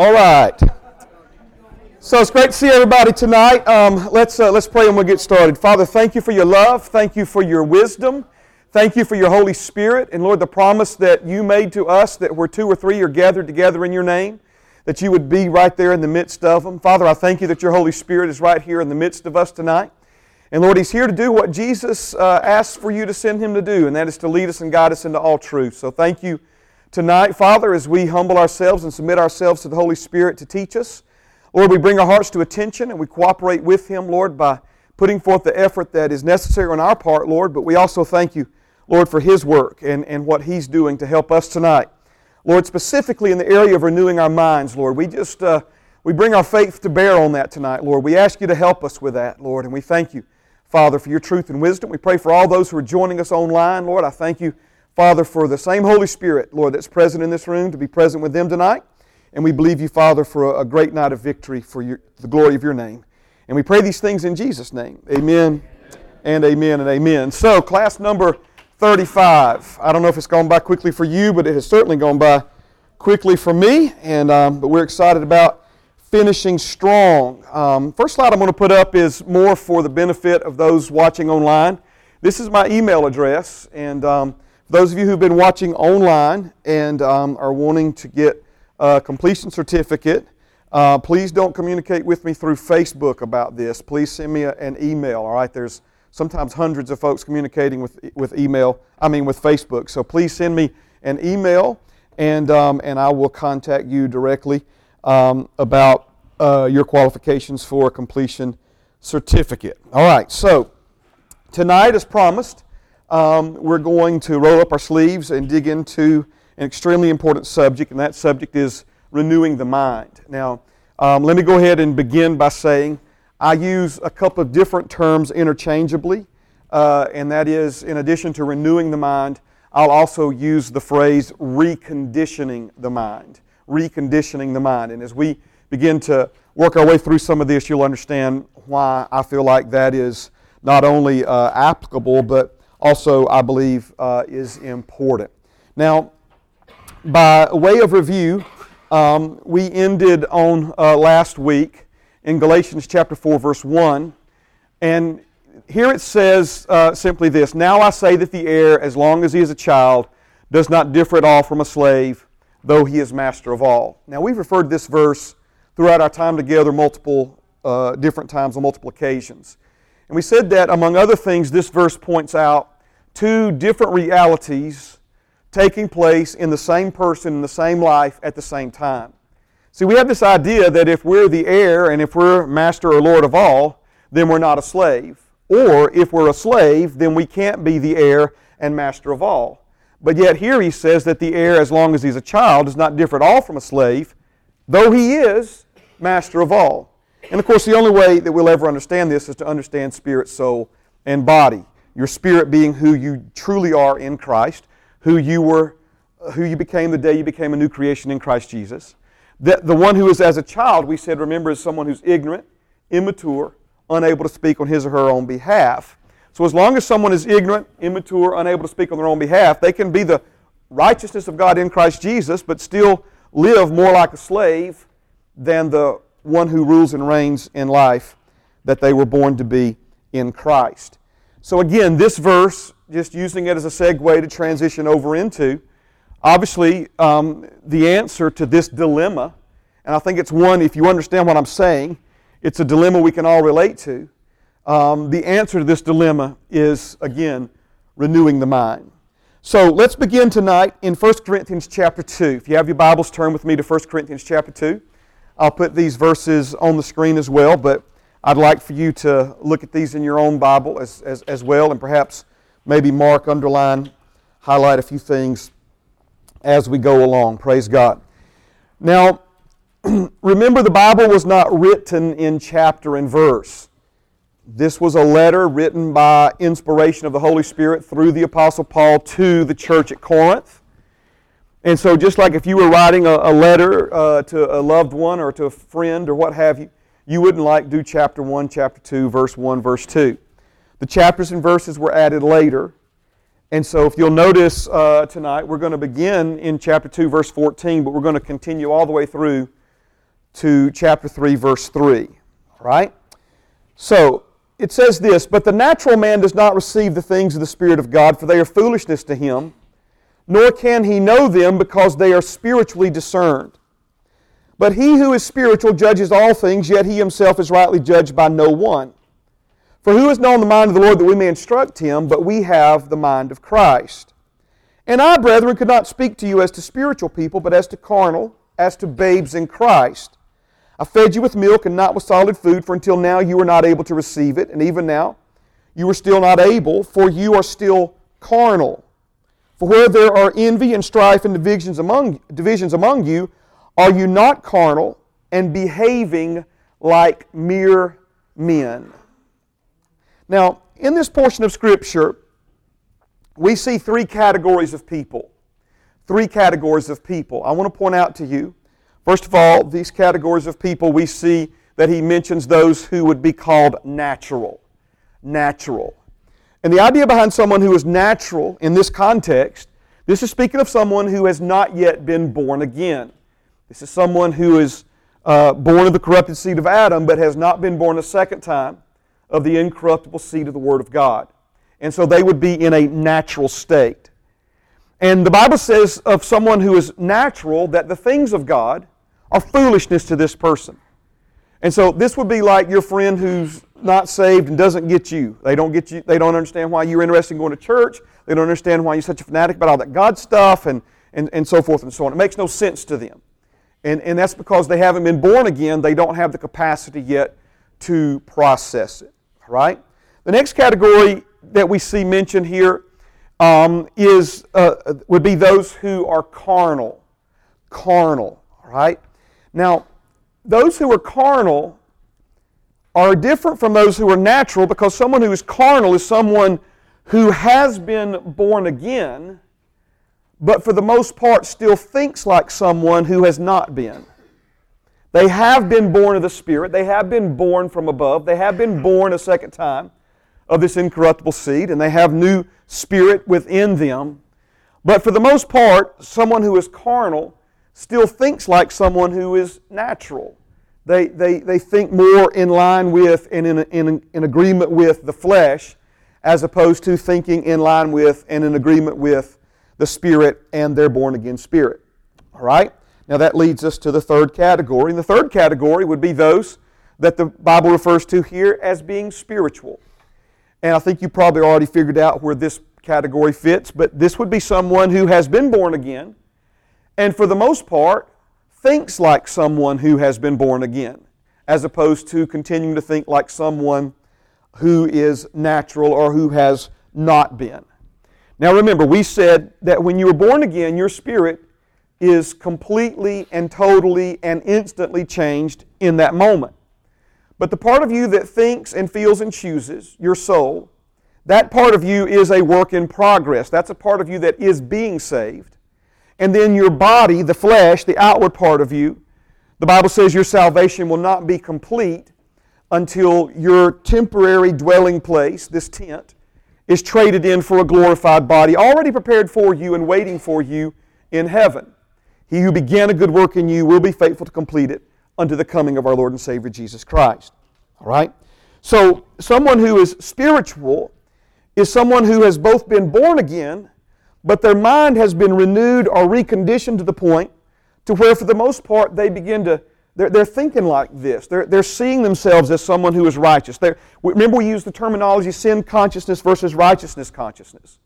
All right. So it's great to see everybody tonight. Um, let's, uh, let's pray and we'll get started. Father, thank you for your love. Thank you for your wisdom. Thank you for your Holy Spirit. And Lord, the promise that you made to us that where two or three are gathered together in your name, that you would be right there in the midst of them. Father, I thank you that your Holy Spirit is right here in the midst of us tonight. And Lord, He's here to do what Jesus uh, asked for you to send Him to do, and that is to lead us and guide us into all truth. So thank you tonight, Father, as we humble ourselves and submit ourselves to the Holy Spirit to teach us. Lord, we bring our hearts to attention and we cooperate with Him, Lord, by putting forth the effort that is necessary on our part, Lord, but we also thank you, Lord, for His work and, and what He's doing to help us tonight. Lord, specifically in the area of renewing our minds, Lord, we just uh, we bring our faith to bear on that tonight, Lord. We ask you to help us with that, Lord, and we thank you, Father, for your truth and wisdom. We pray for all those who are joining us online, Lord. I thank you Father, for the same Holy Spirit, Lord, that's present in this room to be present with them tonight. And we believe you, Father, for a, great night of victory for your, the glory of your name. And we pray these things in Jesus' name. Amen, and amen and amen. So, class number 35. I don't know if it's gone by quickly for you, but it has certainly gone by quickly for me. And um, but we're excited about finishing strong. Um, first slide I'm going to put up is more for the benefit of those watching online. This is my email address, and um, those of you who've been watching online and um, are wanting to get a completion certificate, uh, please don't communicate with me through Facebook about this. Please send me a, an email. All right, there's sometimes hundreds of folks communicating with with email. I mean with Facebook. So please send me an email, and um, and I will contact you directly um, about uh, your qualifications for a completion certificate. All right. So tonight, as promised um, we're going to roll up our sleeves and dig into an extremely important subject, and that subject is renewing the mind. Now, um, let me go ahead and begin by saying I use a couple of different terms interchangeably, uh, and that is, in addition to renewing the mind, I'll also use the phrase reconditioning the mind. Reconditioning the mind. And as we begin to work our way through some of this, you'll understand why I feel like that is not only uh, applicable, but also, I believe, uh, is important. Now, by way of review, um, we ended on uh, last week in Galatians chapter 4, verse 1. And here it says uh, simply this Now I say that the heir, as long as he is a child, does not differ at all from a slave, though he is master of all. Now, we've referred to this verse throughout our time together multiple uh, different times on multiple occasions. And we said that, among other things, this verse points out two different realities taking place in the same person, in the same life, at the same time. See, we have this idea that if we're the heir and if we're master or lord of all, then we're not a slave. Or if we're a slave, then we can't be the heir and master of all. But yet here he says that the heir, as long as he's a child, does not differ at all from a slave, though he is master of all. And of course, the only way that we'll ever understand this is to understand spirit, soul, and body. Your spirit being who you truly are in Christ, who you were, uh, who you became the day you became a new creation in Christ Jesus. The, the one who is as a child, we said, remember, is someone who's ignorant, immature, unable to speak on his or her own behalf. So as long as someone is ignorant, immature, unable to speak on their own behalf, they can be the righteousness of God in Christ Jesus, but still live more like a slave than the one who rules and reigns in life that they were born to be in Christ. So, again, this verse, just using it as a segue to transition over into, obviously, um, the answer to this dilemma, and I think it's one, if you understand what I'm saying, it's a dilemma we can all relate to. Um, the answer to this dilemma is, again, renewing the mind. So let's begin tonight in 1 Corinthians chapter 2. If you have your Bibles, turn with me to 1 Corinthians chapter 2. I'll put these verses on the screen as well, but I'd like for you to look at these in your own Bible as, as, as well and perhaps maybe mark, underline, highlight a few things as we go along. Praise God. Now, remember the Bible was not written in chapter and verse. This was a letter written by inspiration of the Holy Spirit through the Apostle Paul to the church at Corinth. And so, just like if you were writing a, a letter uh, to a loved one or to a friend or what have you, you wouldn't like do chapter 1, chapter 2, verse 1, verse 2. The chapters and verses were added later. And so, if you'll notice uh, tonight, we're going to begin in chapter 2, verse 14, but we're going to continue all the way through to chapter 3, verse 3. All right? So, it says this But the natural man does not receive the things of the Spirit of God, for they are foolishness to him, nor can he know them because they are spiritually discerned. But he who is spiritual judges all things, yet he himself is rightly judged by no one. For who has known the mind of the Lord that we may instruct him? But we have the mind of Christ. And I, brethren, could not speak to you as to spiritual people, but as to carnal, as to babes in Christ. I fed you with milk and not with solid food, for until now you were not able to receive it, and even now you are still not able, for you are still carnal. For where there are envy and strife and divisions among, divisions among you, are you not carnal and behaving like mere men? Now, in this portion of Scripture, we see three categories of people. Three categories of people. I want to point out to you First of all, these categories of people, we see that he mentions those who would be called natural. Natural. And the idea behind someone who is natural in this context, this is speaking of someone who has not yet been born again. This is someone who is uh, born of the corrupted seed of Adam, but has not been born a second time of the incorruptible seed of the Word of God. And so they would be in a natural state. And the Bible says of someone who is natural that the things of God are foolishness to this person. And so this would be like your friend who's not saved and doesn't get you. They don't get you, they don't understand why you're interested in going to church. They don't understand why you're such a fanatic about all that God stuff and, and, and so forth and so on. It makes no sense to them. And, and that's because they haven't been born again. They don't have the capacity yet to process it. Right? The next category that we see mentioned here um, is, uh, would be those who are carnal. Carnal. All right? Now, those who are carnal are different from those who are natural because someone who is carnal is someone who has been born again, but for the most part still thinks like someone who has not been. They have been born of the Spirit, they have been born from above, they have been born a second time of this incorruptible seed, and they have new spirit within them. But for the most part, someone who is carnal still thinks like someone who is natural. They, they, they think more in line with and in, in, in agreement with the flesh as opposed to thinking in line with and in agreement with the Spirit and their born again spirit. All right? Now that leads us to the third category. And the third category would be those that the Bible refers to here as being spiritual. And I think you probably already figured out where this category fits, but this would be someone who has been born again and for the most part, thinks like someone who has been born again, as opposed to continuing to think like someone who is natural or who has not been. Now remember, we said that when you were born again, your spirit is completely and totally and instantly changed in that moment. But the part of you that thinks and feels and chooses, your soul, that part of you is a work in progress. That's a part of you that is being saved. And then your body, the flesh, the outward part of you, the Bible says your salvation will not be complete until your temporary dwelling place, this tent, is traded in for a glorified body, already prepared for you and waiting for you in heaven. He who began a good work in you will be faithful to complete it unto the coming of our Lord and Savior Jesus Christ. All right? So, someone who is spiritual is someone who has both been born again but their mind has been renewed or reconditioned to the point to where, for the most part, they begin to, they're, they're thinking like this. They're, they're seeing themselves as someone who is righteous. They're, remember, we use the terminology sin consciousness versus righteousness consciousness.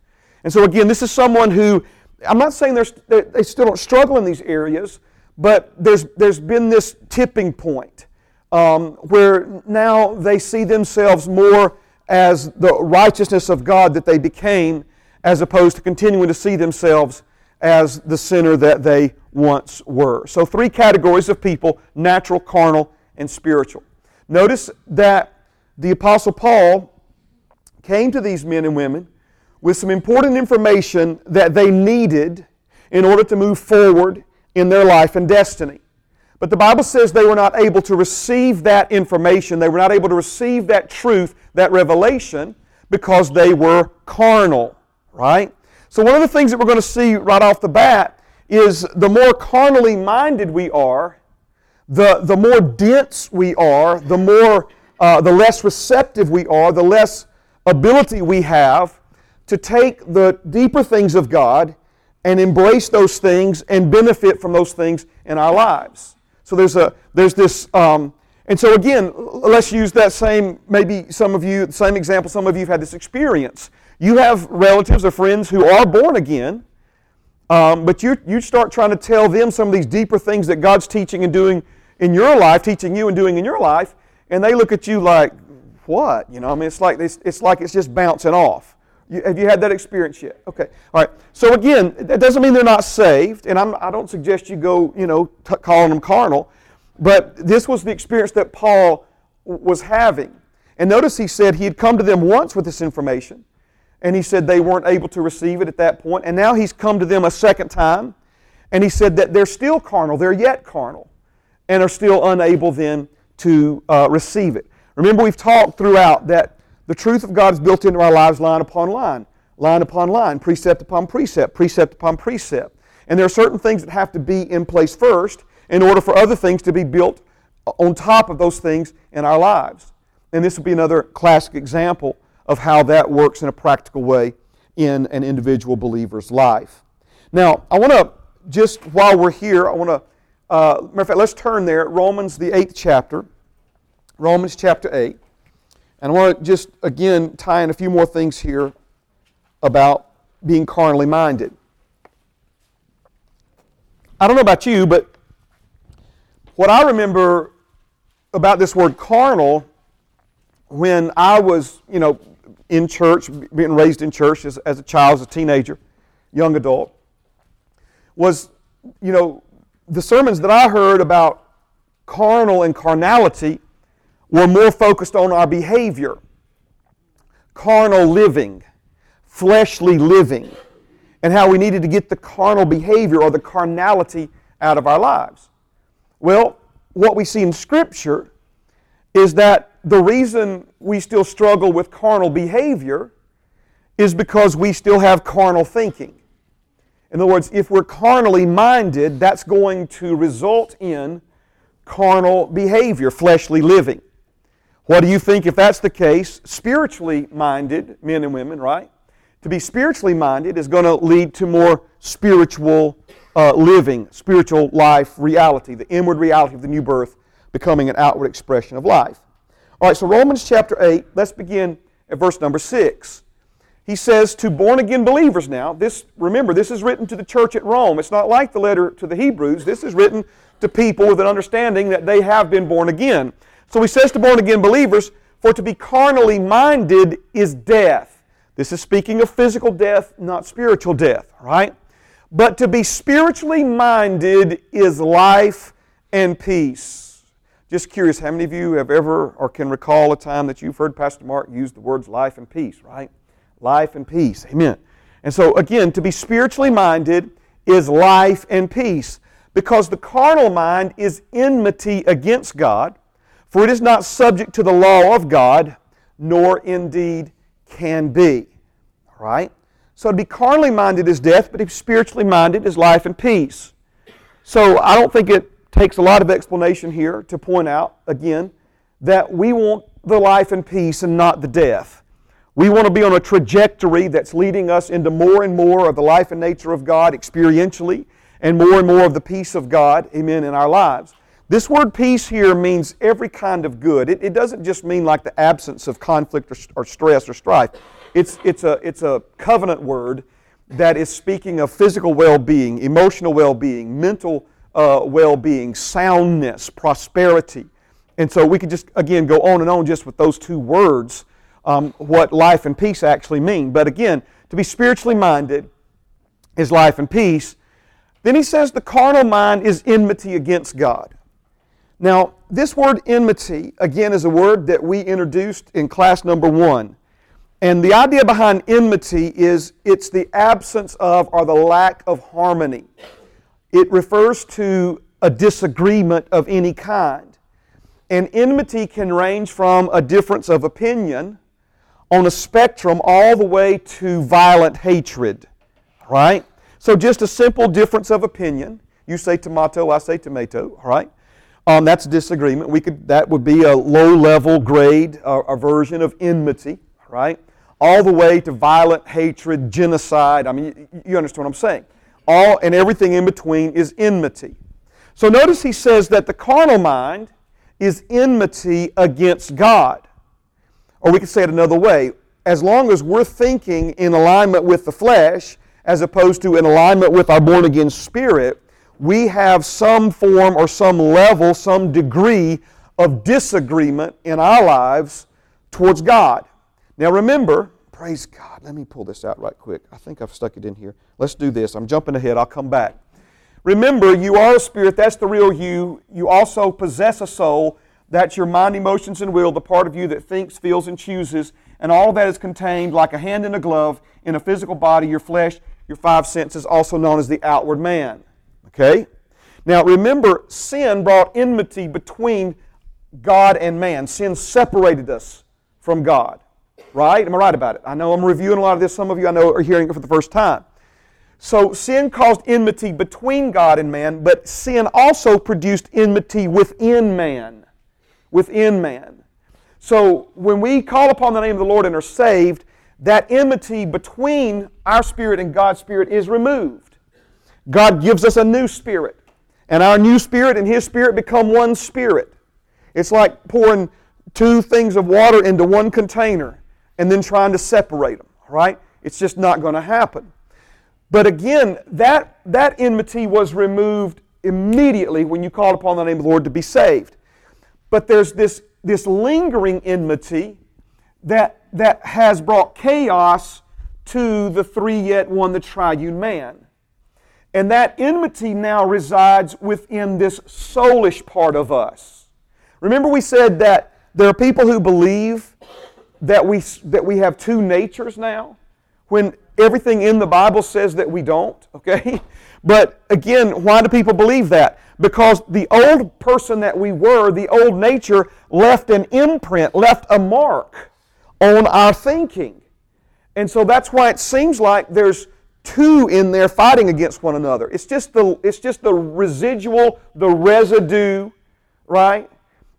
And so, again, this is someone who, I'm not saying they're, they still don't struggle in these areas, but there's, there's been this tipping point um, where now they see themselves more as the righteousness of God that they became as opposed to continuing to see themselves as the sinner that they once were. So, three categories of people natural, carnal, and spiritual. Notice that the Apostle Paul came to these men and women with some important information that they needed in order to move forward in their life and destiny. But the Bible says they were not able to receive that information, they were not able to receive that truth, that revelation, because they were carnal right? So, one of the things that we're going to see right off the bat is the more carnally minded we are, the, the more dense we are, the more uh, the less receptive we are, the less ability we have to take the deeper things of God and embrace those things and benefit from those things in our lives. So there's a there's this um, and so again, let's use that same maybe some of you same example. Some of you have had this experience. You have relatives or friends who are born again, um, but you you start trying to tell them some of these deeper things that God's teaching and doing in your life, teaching you and doing in your life, and they look at you like, what? You know, I mean, it's like it's, it's like it's just bouncing off. You, have you had that experience yet? Okay. All right. So again, that doesn't mean they're not saved, and I'm, I do not suggest you go, you know, t- calling them carnal, but this was the experience that Paul was having. And notice he said he had come to them once with this information, and he said they weren't able to receive it at that point. and now he's come to them a second time, and he said that they're still carnal, they're yet carnal, and are still unable then to uh, receive it. Remember, we've talked throughout that the truth of God is built into our lives line upon line, line upon line, precept upon precept, precept upon precept. And there are certain things that have to be in place first in order for other things to be built on top of those things in our lives. And this would be another classic example of how that works in a practical way in an individual believer's life. Now, I want to just while we're here, I want to, uh, matter of fact, let's turn there, Romans, the eighth chapter. Romans chapter 8. And I want to just, again, tie in a few more things here about being carnally minded. I don't know about you, but what I remember about this word carnal when I was, you know, in church, being raised in church as, as a child, as a teenager, young adult, was, you know, the sermons that I heard about carnal and carnality were more focused on our behavior, carnal living, fleshly living, and how we needed to get the carnal behavior or the carnality out of our lives. Well, what we see in Scripture is that the reason we still struggle with carnal behavior is because we still have carnal thinking. In other words, if we're carnally minded, that's going to result in carnal behavior, fleshly living. What do you think if that's the case? Spiritually minded men and women, right? To be spiritually minded is going to lead to more spiritual uh, living, spiritual life reality, the inward reality of the new birth becoming an outward expression of life. All right, so Romans chapter 8, let's begin at verse number 6. He says to born again believers now, this remember, this is written to the church at Rome. It's not like the letter to the Hebrews. This is written to people with an understanding that they have been born again. So he says to born again believers, For to be carnally minded is death. This is speaking of physical death, not spiritual death, right? But to be spiritually minded is life and peace. Just curious, how many of you have ever or can recall a time that you've heard Pastor Mark use the words life and peace, right? Life and peace. Amen. And so, again, to be spiritually minded is life and peace because the carnal mind is enmity against God for it is not subject to the law of God, nor indeed can be. All right? So to be carnally minded is death, but to be spiritually minded is life and peace. So I don't think it takes a lot of explanation here to point out, again, that we want the life and peace and not the death. We want to be on a trajectory that's leading us into more and more of the life and nature of God experientially and more and more of the peace of God, amen, in our lives. This word peace here means every kind of good. It, it doesn't just mean like the absence of conflict or, or stress or strife. It's, it's, a, it's a covenant word that is speaking of physical well being, emotional well being, mental uh, well being, soundness, prosperity. And so we could just, again, go on and on just with those two words, um, what life and peace actually mean. But again, to be spiritually minded is life and peace. Then he says the carnal mind is enmity against God. Now, this word enmity, again, is a word that we introduced in class number one. And the idea behind enmity is it's the absence of or the lack of harmony. It refers to a disagreement of any kind. And enmity can range from a difference of opinion on a spectrum all the way to violent hatred, right? So just a simple difference of opinion. You say tomato, I say tomato, right? Um, that's disagreement. We could that would be a low level grade, uh, a version of enmity, right? All the way to violent hatred, genocide. I mean, you, you understand what I'm saying. All and everything in between is enmity. So notice he says that the carnal mind is enmity against God. Or we could say it another way. As long as we're thinking in alignment with the flesh, as opposed to in alignment with our born again spirit, we have some form or some level, some degree of disagreement in our lives towards God. Now remember, praise God, let me pull this out right quick. I think I've stuck it in here. Let's do this. I'm jumping ahead, I'll come back. Remember, you are a spirit, that's the real you. You also possess a soul, that's your mind, emotions, and will, the part of you that thinks, feels, and chooses. And all that is contained like a hand in a glove in a physical body, your flesh, your five senses, also known as the outward man. Okay? Now remember, sin brought enmity between God and man. Sin separated us from God. Right? Am I right about it? I know I'm reviewing a lot of this. Some of you I know are hearing it for the first time. So sin caused enmity between God and man, but sin also produced enmity within man. Within man. So when we call upon the name of the Lord and are saved, that enmity between our spirit and God's spirit is removed. God gives us a new spirit, and our new spirit and His spirit become one spirit. It's like pouring two things of water into one container and then trying to separate them, right? It's just not going to happen. But again, that, that enmity was removed immediately when you called upon the name of the Lord to be saved. But there's this, this lingering enmity that, that has brought chaos to the three yet one, the triune man. And that enmity now resides within this soulish part of us. Remember, we said that there are people who believe that we, that we have two natures now, when everything in the Bible says that we don't, okay? But again, why do people believe that? Because the old person that we were, the old nature, left an imprint, left a mark on our thinking. And so that's why it seems like there's two in there fighting against one another. It's just the, it's just the residual, the residue, right?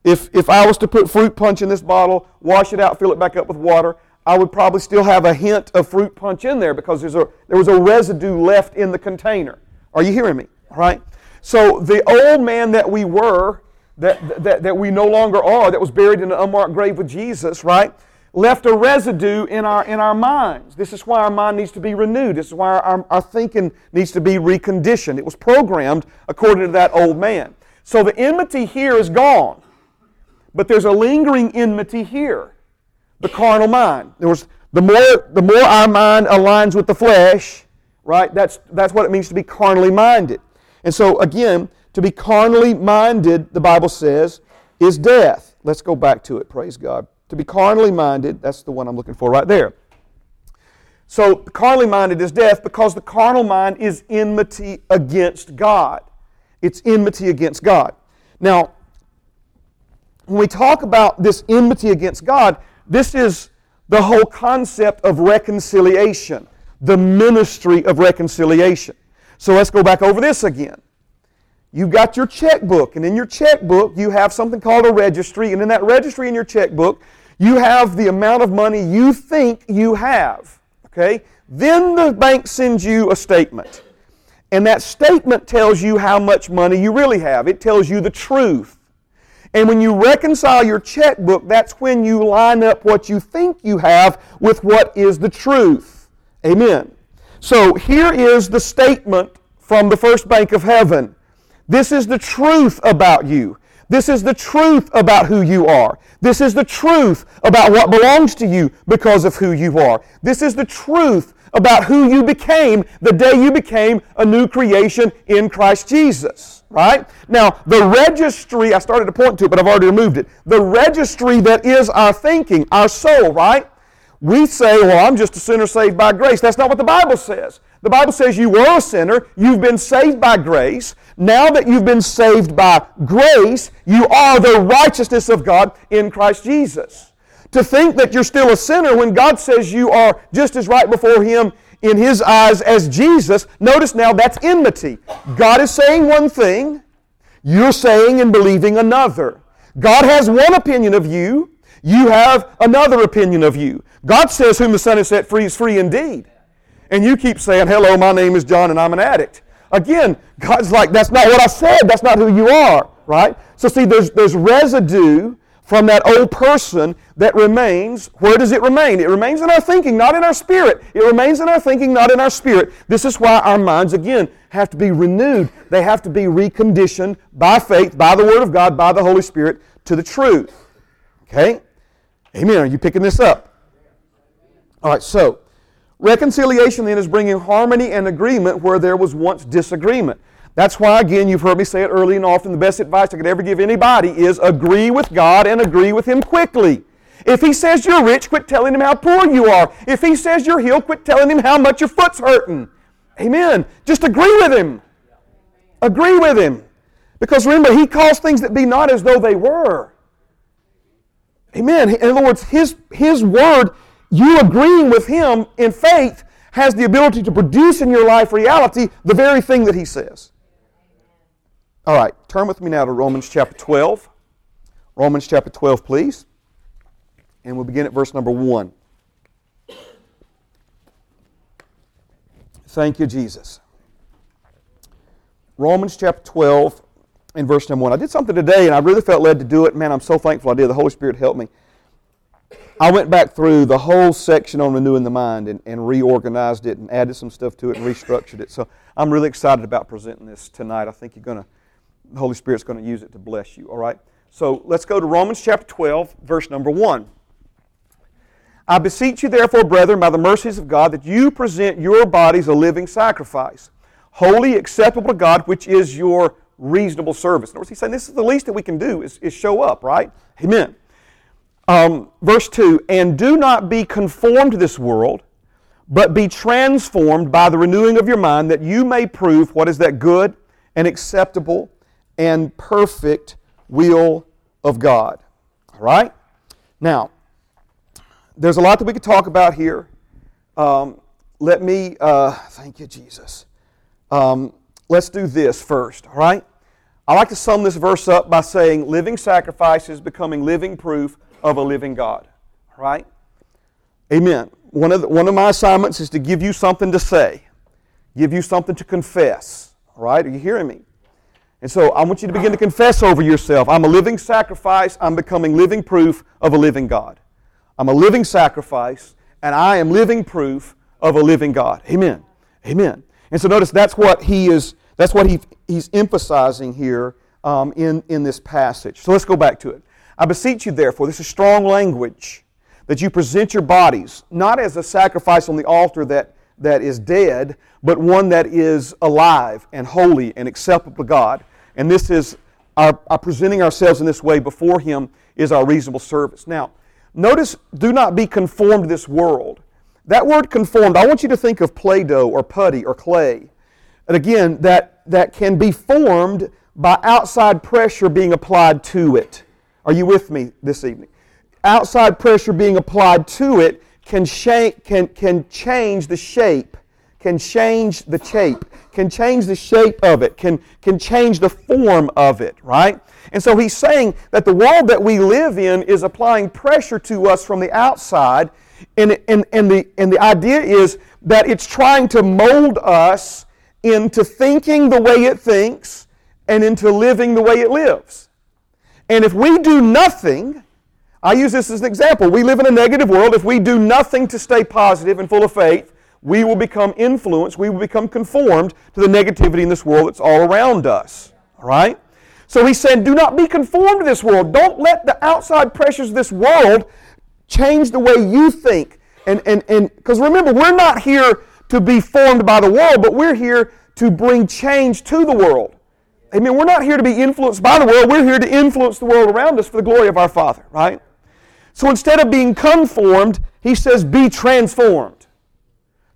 If, if I was to put fruit punch in this bottle, wash it out, fill it back up with water, I would probably still have a hint of fruit punch in there because there's a, there was a residue left in the container. Are you hearing me? All right? So the old man that we were, that, that, that we no longer are, that was buried in an unmarked grave with Jesus, right? left a residue in our, in our minds. This is why our mind needs to be renewed. This is why our, our thinking needs to be reconditioned. It was programmed according to that old man. So the enmity here is gone, but there's a lingering enmity here the carnal mind. There was, the, more, the more our mind aligns with the flesh, right, that's, that's what it means to be carnally minded. And so, again, to be carnally minded, the Bible says, is death. Let's go back to it, praise God. To be carnally minded, that's the one I'm looking for right there. So, carnally minded is death because the carnal mind is enmity against God. It's enmity against God. Now, when we talk about this enmity against God, this is the whole concept of reconciliation, the ministry of reconciliation. So let's go back over this again. You've got your checkbook, and in your checkbook, you have something called a registry, and in that registry in your checkbook, you have the amount of money you think you have. Okay? Then the bank sends you a statement. And that statement tells you how much money you really have. It tells you the truth. And when you reconcile your checkbook, that's when you line up what you think you have with what is the truth. Amen. So here is the statement from the first bank of heaven. This is the truth about you. This is the truth about who you are. This is the truth about what belongs to you because of who you are. This is the truth about who you became the day you became a new creation in Christ Jesus. Right? Now, the registry, I started to point to it, but I've already removed it. The registry that is our thinking, our soul, right? We say, well, I'm just a sinner saved by grace. That's not what the Bible says. The Bible says you were a sinner, you've been saved by grace. Now that you've been saved by grace, you are the righteousness of God in Christ Jesus. To think that you're still a sinner when God says you are just as right before Him in His eyes as Jesus, notice now that's enmity. God is saying one thing, You're saying and believing another. God has one opinion of you. You have another opinion of you. God says, Whom the Son has set free is free indeed. And you keep saying, Hello, my name is John and I'm an addict. Again, God's like, That's not what I said. That's not who you are, right? So, see, there's, there's residue from that old person that remains. Where does it remain? It remains in our thinking, not in our spirit. It remains in our thinking, not in our spirit. This is why our minds, again, have to be renewed. They have to be reconditioned by faith, by the Word of God, by the Holy Spirit to the truth. Okay? Amen. Are you picking this up? All right, so reconciliation then is bringing harmony and agreement where there was once disagreement. That's why, again, you've heard me say it early and often the best advice I could ever give anybody is agree with God and agree with Him quickly. If He says you're rich, quit telling Him how poor you are. If He says you're healed, quit telling Him how much your foot's hurting. Amen. Just agree with Him. Agree with Him. Because remember, He calls things that be not as though they were. Amen. In other words, His, his Word, you agreeing with Him in faith, has the ability to produce in your life reality the very thing that He says. All right, turn with me now to Romans chapter 12. Romans chapter 12, please. And we'll begin at verse number 1. Thank you, Jesus. Romans chapter 12 and verse number 1. I did something today and I really felt led to do it. Man, I'm so thankful I did. The Holy Spirit helped me. I went back through the whole section on renewing the mind and, and reorganized it and added some stuff to it and restructured it. So I'm really excited about presenting this tonight. I think you're going to the Holy Spirit's going to use it to bless you, all right? So let's go to Romans chapter 12, verse number 1. I beseech you, therefore, brethren, by the mercies of God, that you present your bodies a living sacrifice, holy, acceptable to God, which is your reasonable service. In other words, he's saying this is the least that we can do is, is show up, right? Amen. Um, verse 2 And do not be conformed to this world, but be transformed by the renewing of your mind, that you may prove what is that good and acceptable and perfect will of God. All right? Now, there's a lot that we could talk about here. Um, let me, uh, thank you, Jesus. Um, let's do this first, all right? I like to sum this verse up by saying living sacrifice is becoming living proof of a living God, all right? Amen. One of, the, one of my assignments is to give you something to say, give you something to confess, all right? Are you hearing me? And so I want you to begin to confess over yourself I'm a living sacrifice, I'm becoming living proof of a living God. I'm a living sacrifice, and I am living proof of a living God. Amen. Amen. And so notice that's what he is, that's what he, he's emphasizing here um, in, in this passage. So let's go back to it. I beseech you, therefore, this is strong language, that you present your bodies not as a sacrifice on the altar that, that is dead, but one that is alive and holy and acceptable to God. And this is our, our presenting ourselves in this way before Him is our reasonable service. Now, notice, do not be conformed to this world. That word conformed, I want you to think of Play Doh or putty or clay. And again, that, that can be formed by outside pressure being applied to it. Are you with me this evening? Outside pressure being applied to it can, can, can change the shape can change the shape, can change the shape of it, can, can change the form of it, right? And so he's saying that the world that we live in is applying pressure to us from the outside, and, and, and, the, and the idea is that it's trying to mold us into thinking the way it thinks and into living the way it lives. And if we do nothing, I use this as an example. We live in a negative world. If we do nothing to stay positive and full of faith, we will become influenced, we will become conformed to the negativity in this world that's all around us. All right? So he said, Do not be conformed to this world. Don't let the outside pressures of this world change the way you think. And and and because remember, we're not here to be formed by the world, but we're here to bring change to the world. Amen. We're not here to be influenced by the world. We're here to influence the world around us for the glory of our Father, right? So instead of being conformed, he says, be transformed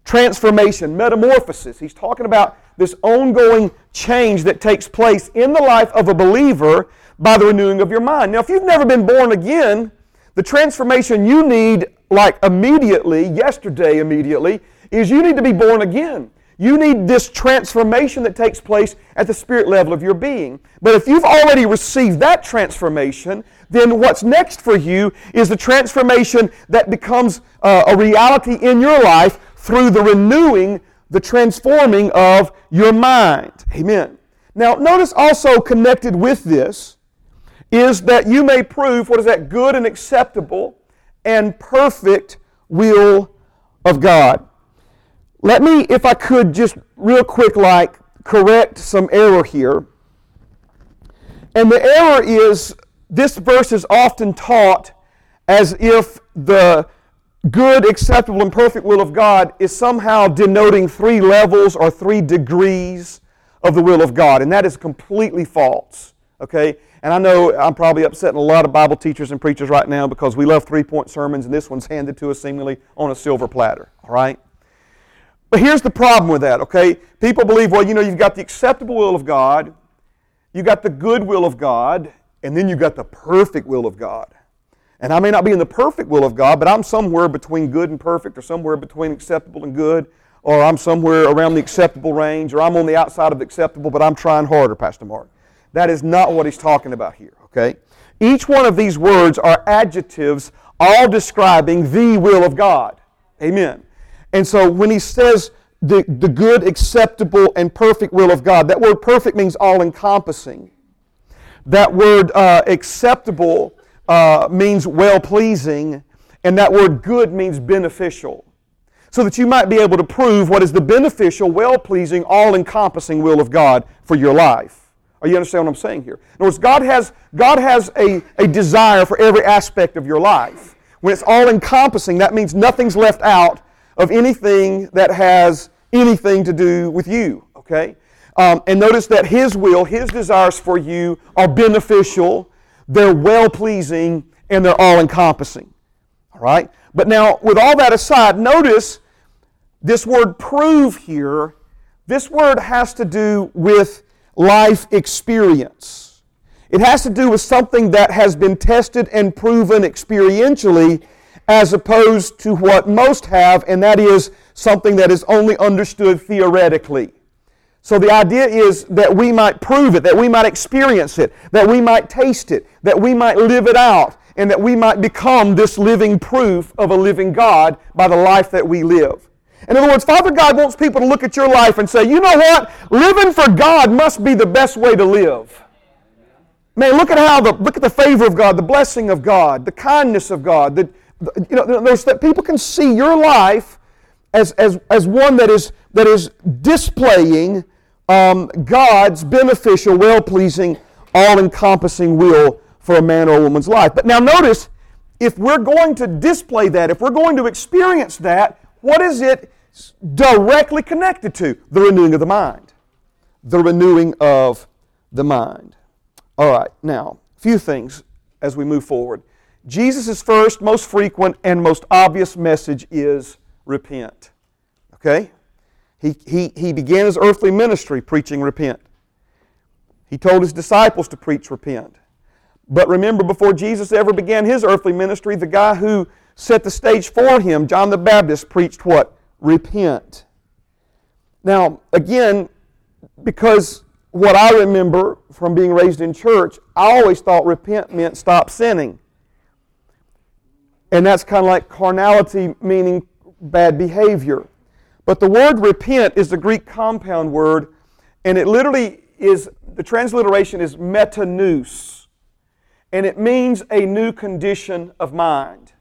transformation, metamorphosis. He's talking about this ongoing change that takes place in the life of a believer by the renewing of your mind. Now, if you've never been born again, the transformation you need, like immediately, yesterday immediately, is you need to be born again. You need this transformation that takes place at the spirit level of your being. But if you've already received that transformation, then what's next for you is the transformation that becomes uh, a reality in your life through the renewing, the transforming of your mind. Amen. Now, notice also connected with this is that you may prove what is that good and acceptable and perfect will of God. Let me, if I could, just real quick, like, correct some error here. And the error is this verse is often taught as if the good, acceptable, and perfect will of God is somehow denoting three levels or three degrees of the will of God. And that is completely false. Okay? And I know I'm probably upsetting a lot of Bible teachers and preachers right now because we love three point sermons and this one's handed to us seemingly on a silver platter. All right? But here's the problem with that, okay? People believe, well, you know, you've got the acceptable will of God, you've got the good will of God, and then you've got the perfect will of God. And I may not be in the perfect will of God, but I'm somewhere between good and perfect, or somewhere between acceptable and good, or I'm somewhere around the acceptable range, or I'm on the outside of acceptable, but I'm trying harder, Pastor Mark. That is not what he's talking about here, okay? Each one of these words are adjectives all describing the will of God. Amen. And so when he says the, the good, acceptable, and perfect will of God, that word perfect means all encompassing. That word uh, acceptable uh, means well pleasing, and that word good means beneficial. So that you might be able to prove what is the beneficial, well pleasing, all encompassing will of God for your life. Are you understand what I'm saying here? In other words, God has, God has a, a desire for every aspect of your life. When it's all encompassing, that means nothing's left out of anything that has anything to do with you. Okay? Um, and notice that His will, His desires for you are beneficial, they're well pleasing, and they're all encompassing. All right? But now, with all that aside, notice this word prove here, this word has to do with life experience. It has to do with something that has been tested and proven experientially as opposed to what most have, and that is something that is only understood theoretically. So the idea is that we might prove it, that we might experience it, that we might taste it, that we might live it out, and that we might become this living proof of a living God by the life that we live. In other words, Father God wants people to look at your life and say, you know what? Living for God must be the best way to live. Man, look at how the look at the favor of God, the blessing of God, the kindness of God. The, the you know, that people can see your life as, as, as one that is, that is displaying um, God's beneficial, well pleasing, all encompassing will for a man or a woman's life. But now notice, if we're going to display that, if we're going to experience that, what is it directly connected to? The renewing of the mind. The renewing of the mind. All right, now, a few things as we move forward. Jesus' first, most frequent, and most obvious message is repent. Okay? He, he, he began his earthly ministry preaching repent. He told his disciples to preach repent. But remember, before Jesus ever began his earthly ministry, the guy who set the stage for him, John the Baptist, preached what? Repent. Now, again, because what I remember from being raised in church, I always thought repent meant stop sinning. And that's kind of like carnality, meaning bad behavior. But the word repent is the Greek compound word, and it literally is, the transliteration is metanous. And it means a new condition of mind.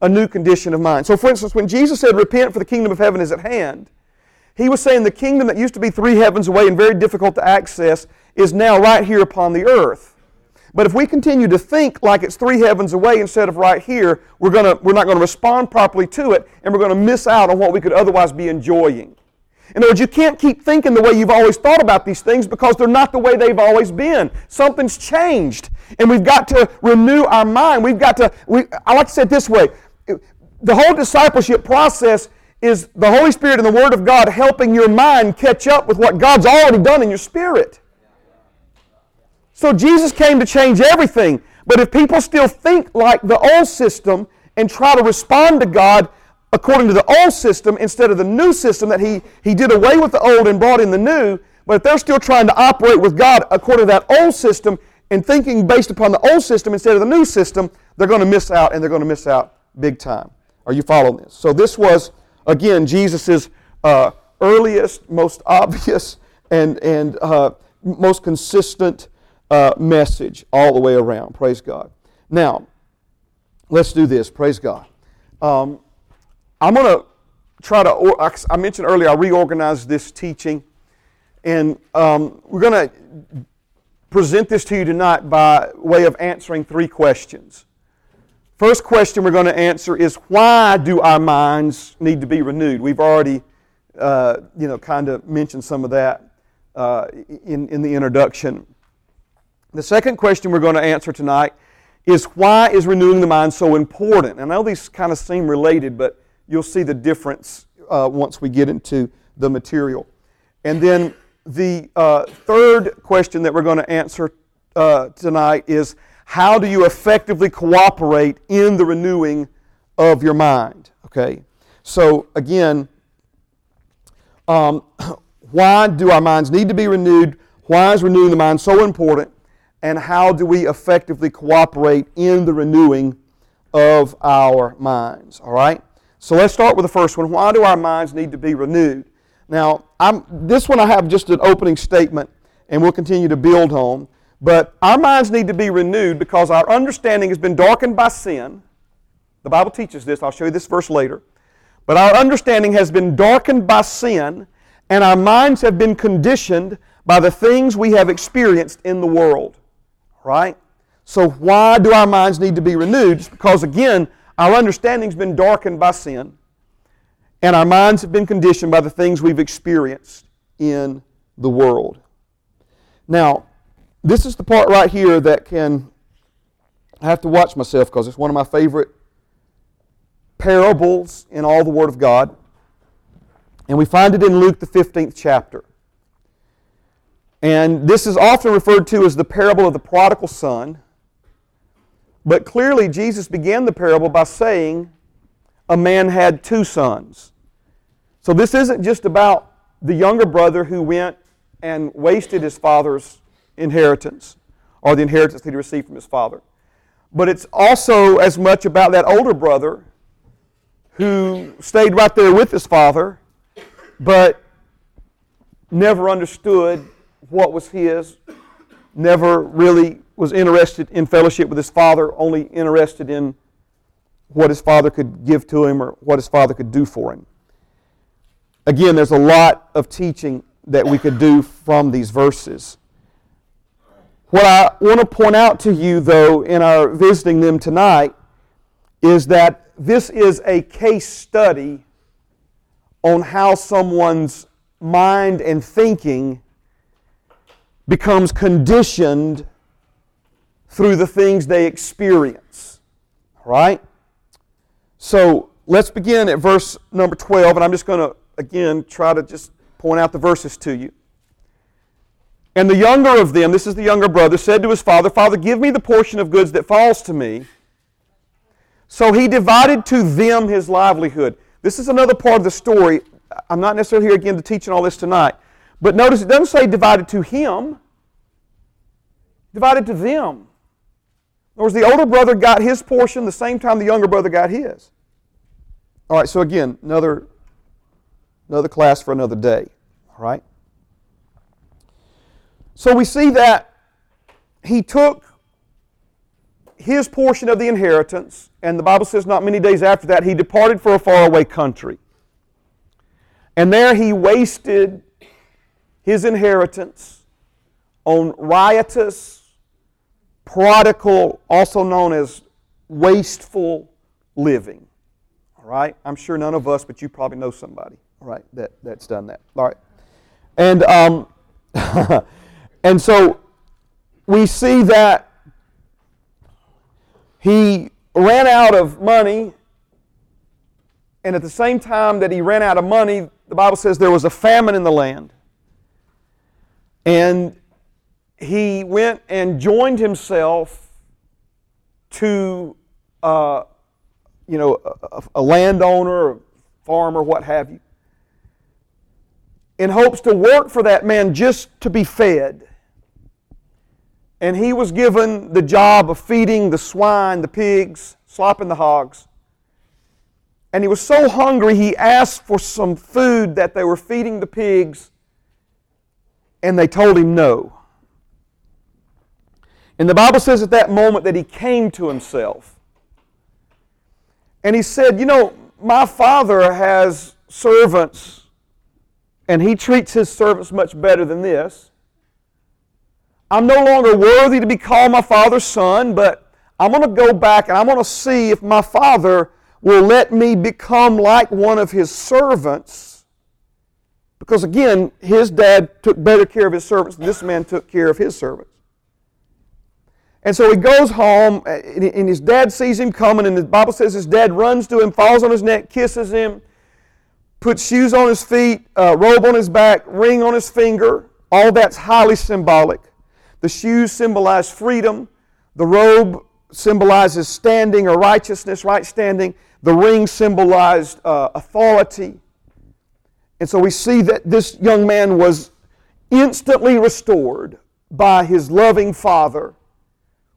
A new condition of mind. So, for instance, when Jesus said, Repent, for the kingdom of heaven is at hand, he was saying the kingdom that used to be three heavens away and very difficult to access is now right here upon the earth. But if we continue to think like it's three heavens away instead of right here, we're, gonna, we're not going to respond properly to it, and we're going to miss out on what we could otherwise be enjoying. In other words, you can't keep thinking the way you've always thought about these things because they're not the way they've always been. Something's changed, and we've got to renew our mind. We've got to, we, I like to say it this way the whole discipleship process is the Holy Spirit and the Word of God helping your mind catch up with what God's already done in your spirit. So Jesus came to change everything. But if people still think like the old system and try to respond to God according to the old system instead of the new system that he, he did away with the old and brought in the new. But if they're still trying to operate with God according to that old system and thinking based upon the old system instead of the new system, they're going to miss out and they're going to miss out big time. Are you following this? So this was, again, Jesus' uh, earliest, most obvious, and, and uh, most consistent uh, message all the way around. Praise God. Now, let's do this. Praise God. Um, I'm going to try to, I mentioned earlier, I reorganized this teaching, and um, we're going to present this to you tonight by way of answering three questions. First question we're going to answer is why do our minds need to be renewed? We've already, uh, you know, kind of mentioned some of that uh, in, in the introduction. The second question we're going to answer tonight is why is renewing the mind so important? And I know these kind of seem related, but you'll see the difference uh, once we get into the material. And then the uh, third question that we're going to answer uh, tonight is how do you effectively cooperate in the renewing of your mind? Okay, so again, um, why do our minds need to be renewed? Why is renewing the mind so important? And how do we effectively cooperate in the renewing of our minds? All right, so let's start with the first one. Why do our minds need to be renewed? Now, I'm, this one I have just an opening statement, and we'll continue to build on. But our minds need to be renewed because our understanding has been darkened by sin. The Bible teaches this. I'll show you this verse later. But our understanding has been darkened by sin, and our minds have been conditioned by the things we have experienced in the world. Right? So, why do our minds need to be renewed? It's because, again, our understanding's been darkened by sin, and our minds have been conditioned by the things we've experienced in the world. Now, this is the part right here that can, I have to watch myself because it's one of my favorite parables in all the Word of God. And we find it in Luke, the 15th chapter. And this is often referred to as the parable of the prodigal son. But clearly, Jesus began the parable by saying a man had two sons. So this isn't just about the younger brother who went and wasted his father's inheritance or the inheritance that he received from his father. But it's also as much about that older brother who stayed right there with his father, but never understood what was his, never really was interested in fellowship with his father, only interested in what his father could give to him or what his father could do for him. Again, there's a lot of teaching that we could do from these verses. What I want to point out to you, though, in our visiting them tonight, is that this is a case study on how someone's mind and thinking becomes conditioned through the things they experience. Right? So let's begin at verse number 12, and I'm just going to, again, try to just point out the verses to you. And the younger of them, this is the younger brother, said to his father, Father, give me the portion of goods that falls to me. So he divided to them his livelihood. This is another part of the story. I'm not necessarily here again to teach all this tonight. But notice it doesn't say divided to him, divided to them. In other words, the older brother got his portion the same time the younger brother got his. All right, so again, another, another class for another day. All right? So we see that he took his portion of the inheritance, and the Bible says not many days after that, he departed for a faraway country. And there he wasted his inheritance on riotous, prodigal, also known as wasteful living. All right? I'm sure none of us, but you probably know somebody, all right, that, that's done that. All right. And um, And so we see that he ran out of money, and at the same time that he ran out of money, the Bible says there was a famine in the land. And he went and joined himself to, uh, you know, a, a landowner, a farmer, what have you, in hopes to work for that man just to be fed. And he was given the job of feeding the swine, the pigs, slopping the hogs. And he was so hungry, he asked for some food that they were feeding the pigs, and they told him no. And the Bible says at that moment that he came to himself. And he said, You know, my father has servants, and he treats his servants much better than this. I'm no longer worthy to be called my father's son, but I'm going to go back and I'm going to see if my father will let me become like one of his servants. Because again, his dad took better care of his servants than this man took care of his servants. And so he goes home, and his dad sees him coming, and the Bible says his dad runs to him, falls on his neck, kisses him, puts shoes on his feet, uh, robe on his back, ring on his finger. All that's highly symbolic. The shoes symbolize freedom, the robe symbolizes standing or righteousness, right standing, the ring symbolized uh, authority. And so we see that this young man was instantly restored by his loving father,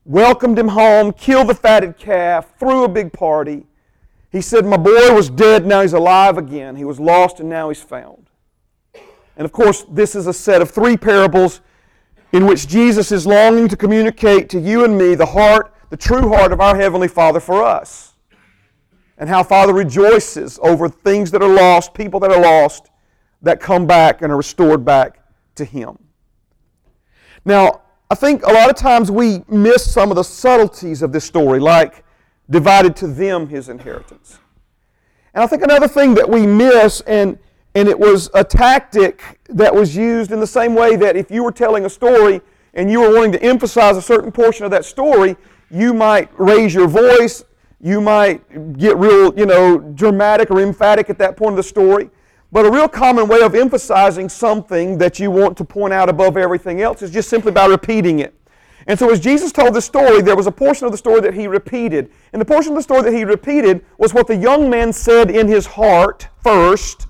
welcomed him home, killed the fatted calf, threw a big party. He said, My boy was dead, now he's alive again. He was lost, and now he's found. And of course, this is a set of three parables in which Jesus is longing to communicate to you and me the heart, the true heart of our Heavenly Father for us and how Father rejoices over things that are lost, people that are lost, that come back and are restored back to Him. Now, I think a lot of times we miss some of the subtleties of this story, like divided to them his inheritance. And I think another thing that we miss, and, and it was a tactic that was used in the same way that if you were telling a story and you were wanting to emphasize a certain portion of that story, you might raise your voice you might get real, you know, dramatic or emphatic at that point of the story. But a real common way of emphasizing something that you want to point out above everything else is just simply by repeating it. And so, as Jesus told the story, there was a portion of the story that he repeated. And the portion of the story that he repeated was what the young man said in his heart first.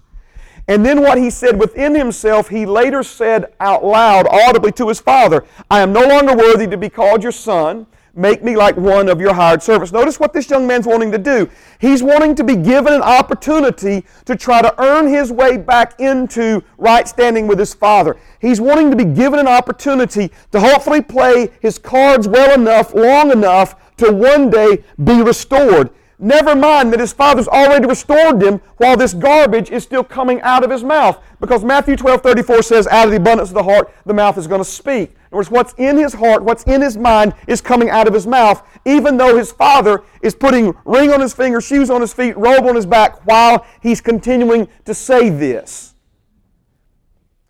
And then what he said within himself, he later said out loud, audibly to his father I am no longer worthy to be called your son. Make me like one of your hired servants. Notice what this young man's wanting to do. He's wanting to be given an opportunity to try to earn his way back into right standing with his father. He's wanting to be given an opportunity to hopefully play his cards well enough, long enough, to one day be restored. Never mind that his father's already restored him while this garbage is still coming out of his mouth. Because Matthew 12 34 says, Out of the abundance of the heart, the mouth is going to speak. In words, what's in his heart, what's in his mind, is coming out of his mouth, even though his father is putting ring on his finger, shoes on his feet, robe on his back, while he's continuing to say this.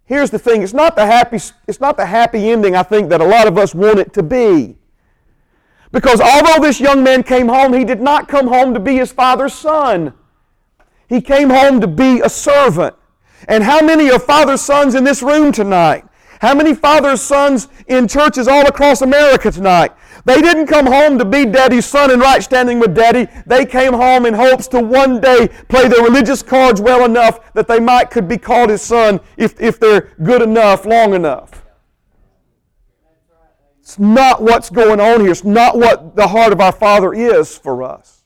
Here's the thing it's not the happy, it's not the happy ending I think that a lot of us want it to be. Because although this young man came home, he did not come home to be his father's son. He came home to be a servant. And how many are father's sons in this room tonight? How many fathers' sons in churches all across America tonight? They didn't come home to be daddy's son and right standing with daddy. They came home in hopes to one day play their religious cards well enough that they might could be called his son if, if they're good enough, long enough. It's not what's going on here. It's not what the heart of our Father is for us.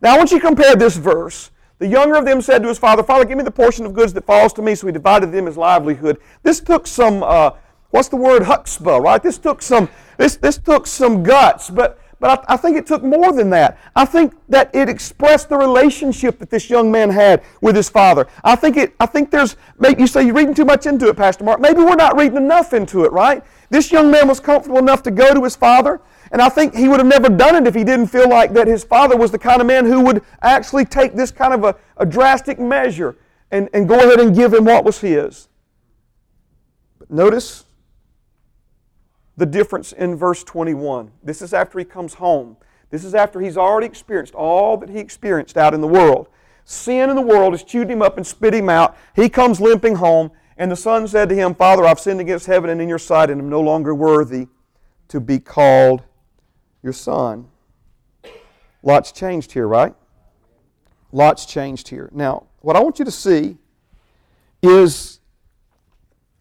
Now, I want you to compare this verse the younger of them said to his father, Father, give me the portion of goods that falls to me. So he divided them his livelihood. This took some, uh, what's the word, chutzpah, right? This took some, this, this took some guts, but, but I, I think it took more than that. I think that it expressed the relationship that this young man had with his father. I think it, I think there's, maybe you say you're reading too much into it, Pastor Mark. Maybe we're not reading enough into it, right? This young man was comfortable enough to go to his father and I think he would have never done it if he didn't feel like that his father was the kind of man who would actually take this kind of a, a drastic measure and, and go ahead and give him what was his. But notice the difference in verse 21. This is after he comes home. This is after he's already experienced all that he experienced out in the world. Sin in the world has chewed him up and spit him out. He comes limping home, and the son said to him, Father, I've sinned against heaven and in your sight, and am no longer worthy to be called your son. Lots changed here, right? Lots changed here. Now, what I want you to see is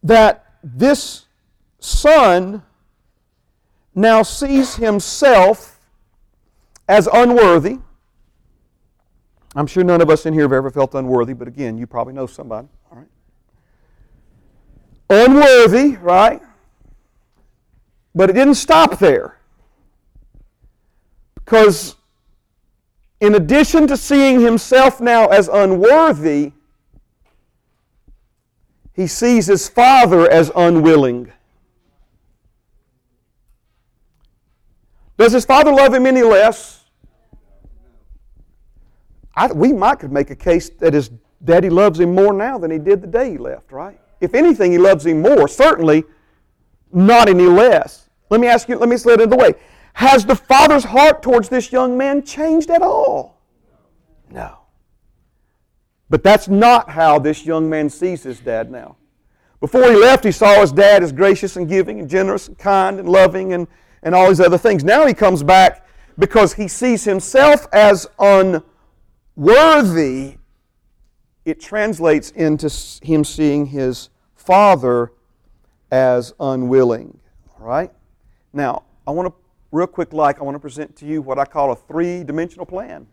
that this son now sees himself as unworthy. I'm sure none of us in here have ever felt unworthy, but again, you probably know somebody. All right. Unworthy, right? But it didn't stop there. Because in addition to seeing himself now as unworthy, he sees his father as unwilling. Does his father love him any less? I, we might could make a case that his daddy loves him more now than he did the day he left, right? If anything, he loves him more. Certainly, not any less. Let me ask you, let me slip it in the way. Has the father's heart towards this young man changed at all? No. But that's not how this young man sees his dad now. Before he left, he saw his dad as gracious and giving and generous and kind and loving and, and all these other things. Now he comes back because he sees himself as unworthy. It translates into him seeing his father as unwilling. All right? Now, I want to, real quick, like, I want to present to you what I call a three dimensional plan.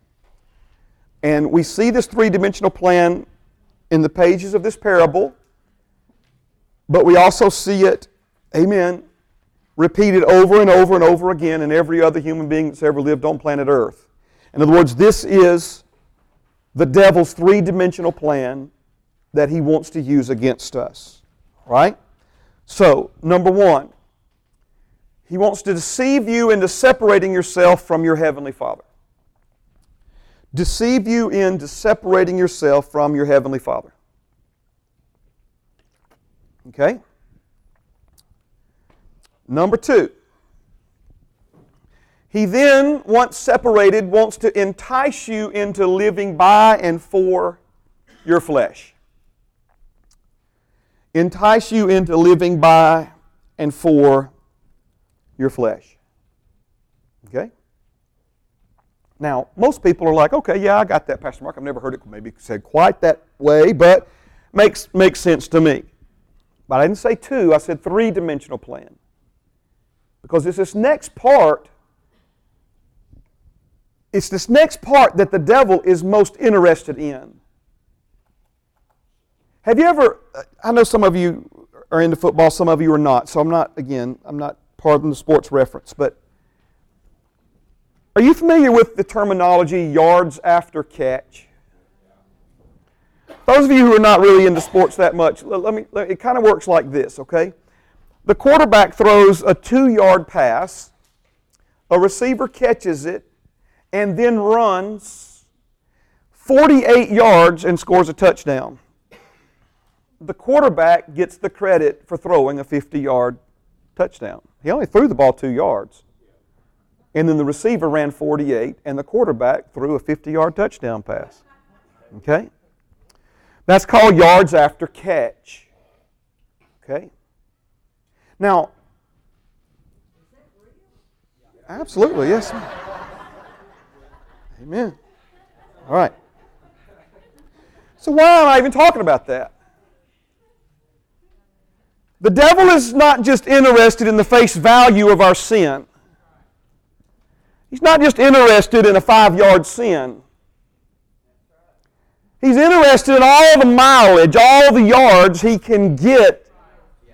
And we see this three dimensional plan in the pages of this parable, but we also see it, amen, repeated over and over and over again in every other human being that's ever lived on planet Earth. In other words, this is the devil's three dimensional plan that he wants to use against us. Right? So, number one, he wants to deceive you into separating yourself from your Heavenly Father. Deceive you into separating yourself from your Heavenly Father. Okay? Number two, he then, once separated, wants to entice you into living by and for your flesh. Entice you into living by and for your flesh. Okay? Now, most people are like, okay, yeah, I got that, Pastor Mark. I've never heard it maybe said quite that way, but makes, makes sense to me. But I didn't say two, I said three dimensional plan. Because it's this next part, it's this next part that the devil is most interested in. Have you ever, I know some of you are into football, some of you are not, so I'm not, again, I'm not pardon the sports reference, but are you familiar with the terminology yards after catch? Those of you who are not really into sports that much, let me, let, it kind of works like this, okay? The quarterback throws a two yard pass, a receiver catches it, and then runs 48 yards and scores a touchdown. The quarterback gets the credit for throwing a 50 yard touchdown. He only threw the ball two yards. And then the receiver ran 48, and the quarterback threw a 50 yard touchdown pass. Okay? That's called yards after catch. Okay? Now, absolutely, yes. Amen. All right. So, why am I even talking about that? The devil is not just interested in the face value of our sin. He's not just interested in a five yard sin. He's interested in all the mileage, all the yards he can get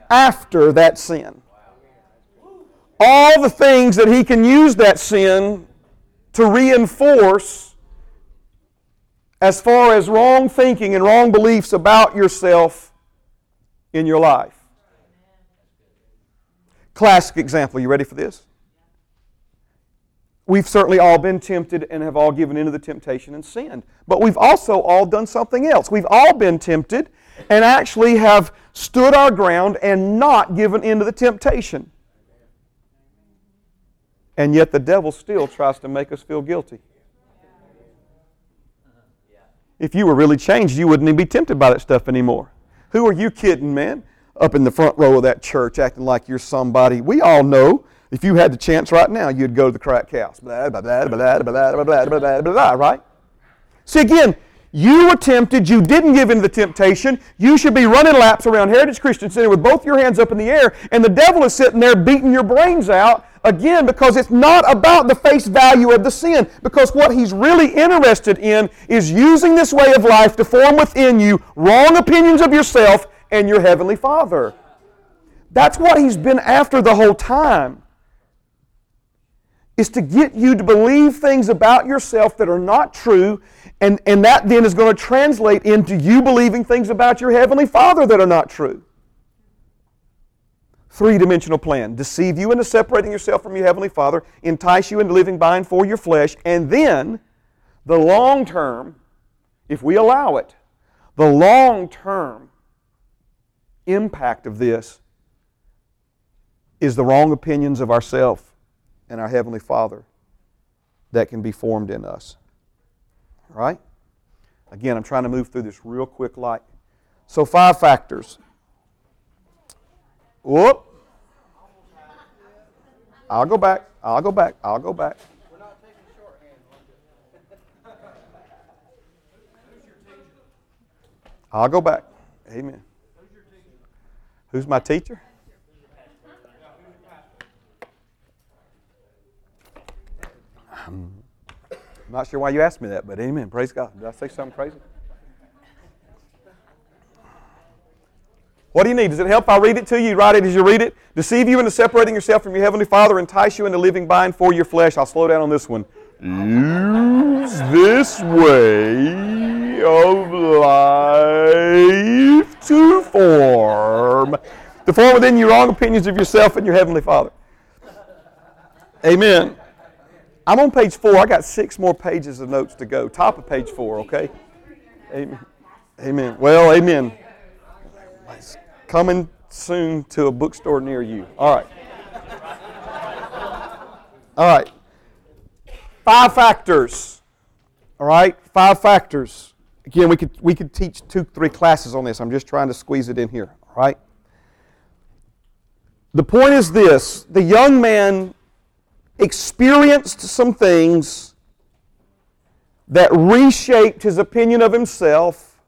after that sin. All the things that he can use that sin to reinforce as far as wrong thinking and wrong beliefs about yourself in your life. Classic example. You ready for this? We've certainly all been tempted and have all given into the temptation and sinned. But we've also all done something else. We've all been tempted and actually have stood our ground and not given into the temptation. And yet the devil still tries to make us feel guilty. If you were really changed, you wouldn't even be tempted by that stuff anymore. Who are you kidding, man? Up in the front row of that church acting like you're somebody. We all know if you had the chance right now, you'd go to the crack house. Blah, blah, blah, blah, blah, blah, blah, blah, blah, blah, right? See, again, you were tempted, you didn't give in to the temptation. You should be running laps around Heritage Christian Center with both your hands up in the air, and the devil is sitting there beating your brains out again because it's not about the face value of the sin. Because what he's really interested in is using this way of life to form within you wrong opinions of yourself and your Heavenly Father. That's what he's been after the whole time is to get you to believe things about yourself that are not true, and, and that then is going to translate into you believing things about your Heavenly Father that are not true. Three dimensional plan deceive you into separating yourself from your Heavenly Father, entice you into living by and for your flesh, and then the long term, if we allow it, the long term impact of this is the wrong opinions of ourselves and our Heavenly Father that can be formed in us. All right? Again, I'm trying to move through this real quick like. So, five factors. Whoop. I'll go back. I'll go back. I'll go back. I'll go back. Amen. Who's my teacher? I'm not sure why you asked me that, but amen. Praise God. Did I say something crazy? What do you need? Does it help if I read it to you? Write it as you read it. Deceive you into separating yourself from your heavenly Father, entice you into living by and for your flesh. I'll slow down on this one. Use this way of life to form, to form within you wrong opinions of yourself and your heavenly Father. Amen. I'm on page four. I got six more pages of notes to go. Top of page four, okay? Amen. Amen. Well, amen. It's coming soon to a bookstore near you. All right. All right. Five factors. All right? Five factors. Again, we could, we could teach two, three classes on this. I'm just trying to squeeze it in here. All right? The point is this the young man experienced some things that reshaped his opinion of himself,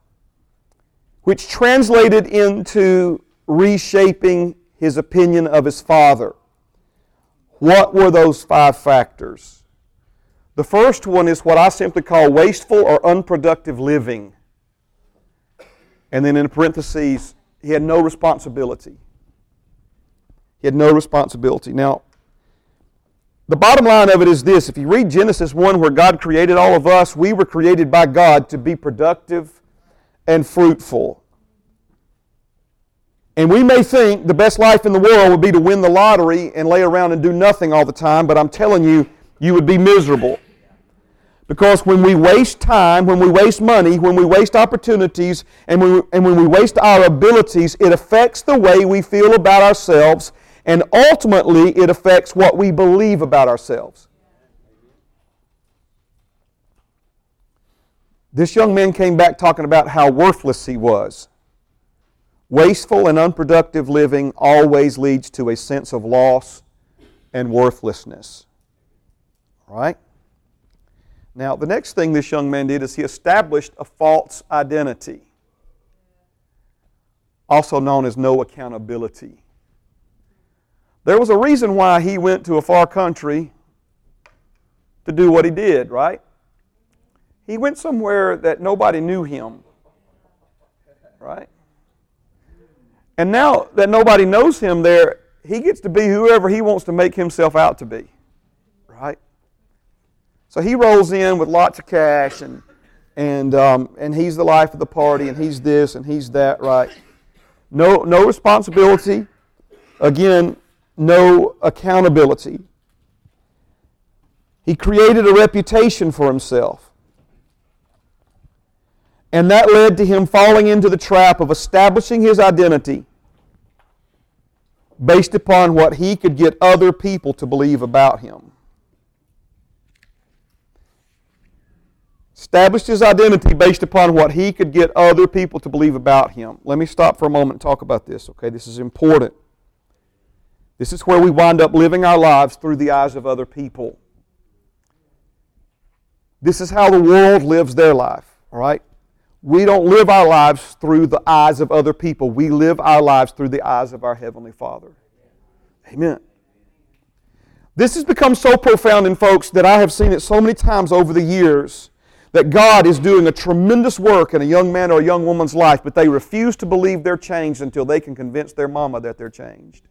which translated into reshaping his opinion of his father. What were those five factors? The first one is what I simply call wasteful or unproductive living. And then in parentheses, he had no responsibility. He had no responsibility. Now, the bottom line of it is this if you read Genesis 1, where God created all of us, we were created by God to be productive and fruitful. And we may think the best life in the world would be to win the lottery and lay around and do nothing all the time, but I'm telling you, you would be miserable. Because when we waste time, when we waste money, when we waste opportunities, and when we, and when we waste our abilities, it affects the way we feel about ourselves and ultimately it affects what we believe about ourselves. This young man came back talking about how worthless he was. Wasteful and unproductive living always leads to a sense of loss and worthlessness. Right? Now, the next thing this young man did is he established a false identity, also known as no accountability. There was a reason why he went to a far country to do what he did, right? He went somewhere that nobody knew him, right? And now that nobody knows him there, he gets to be whoever he wants to make himself out to be, right? So he rolls in with lots of cash and and um, and he's the life of the party and he's this and he's that, right? No no responsibility. Again, no accountability. He created a reputation for himself. And that led to him falling into the trap of establishing his identity based upon what he could get other people to believe about him. Established his identity based upon what he could get other people to believe about him. Let me stop for a moment and talk about this, okay? This is important. This is where we wind up living our lives through the eyes of other people. This is how the world lives their life, all right? We don't live our lives through the eyes of other people. We live our lives through the eyes of our Heavenly Father. Amen. This has become so profound in folks that I have seen it so many times over the years that God is doing a tremendous work in a young man or a young woman's life, but they refuse to believe they're changed until they can convince their mama that they're changed.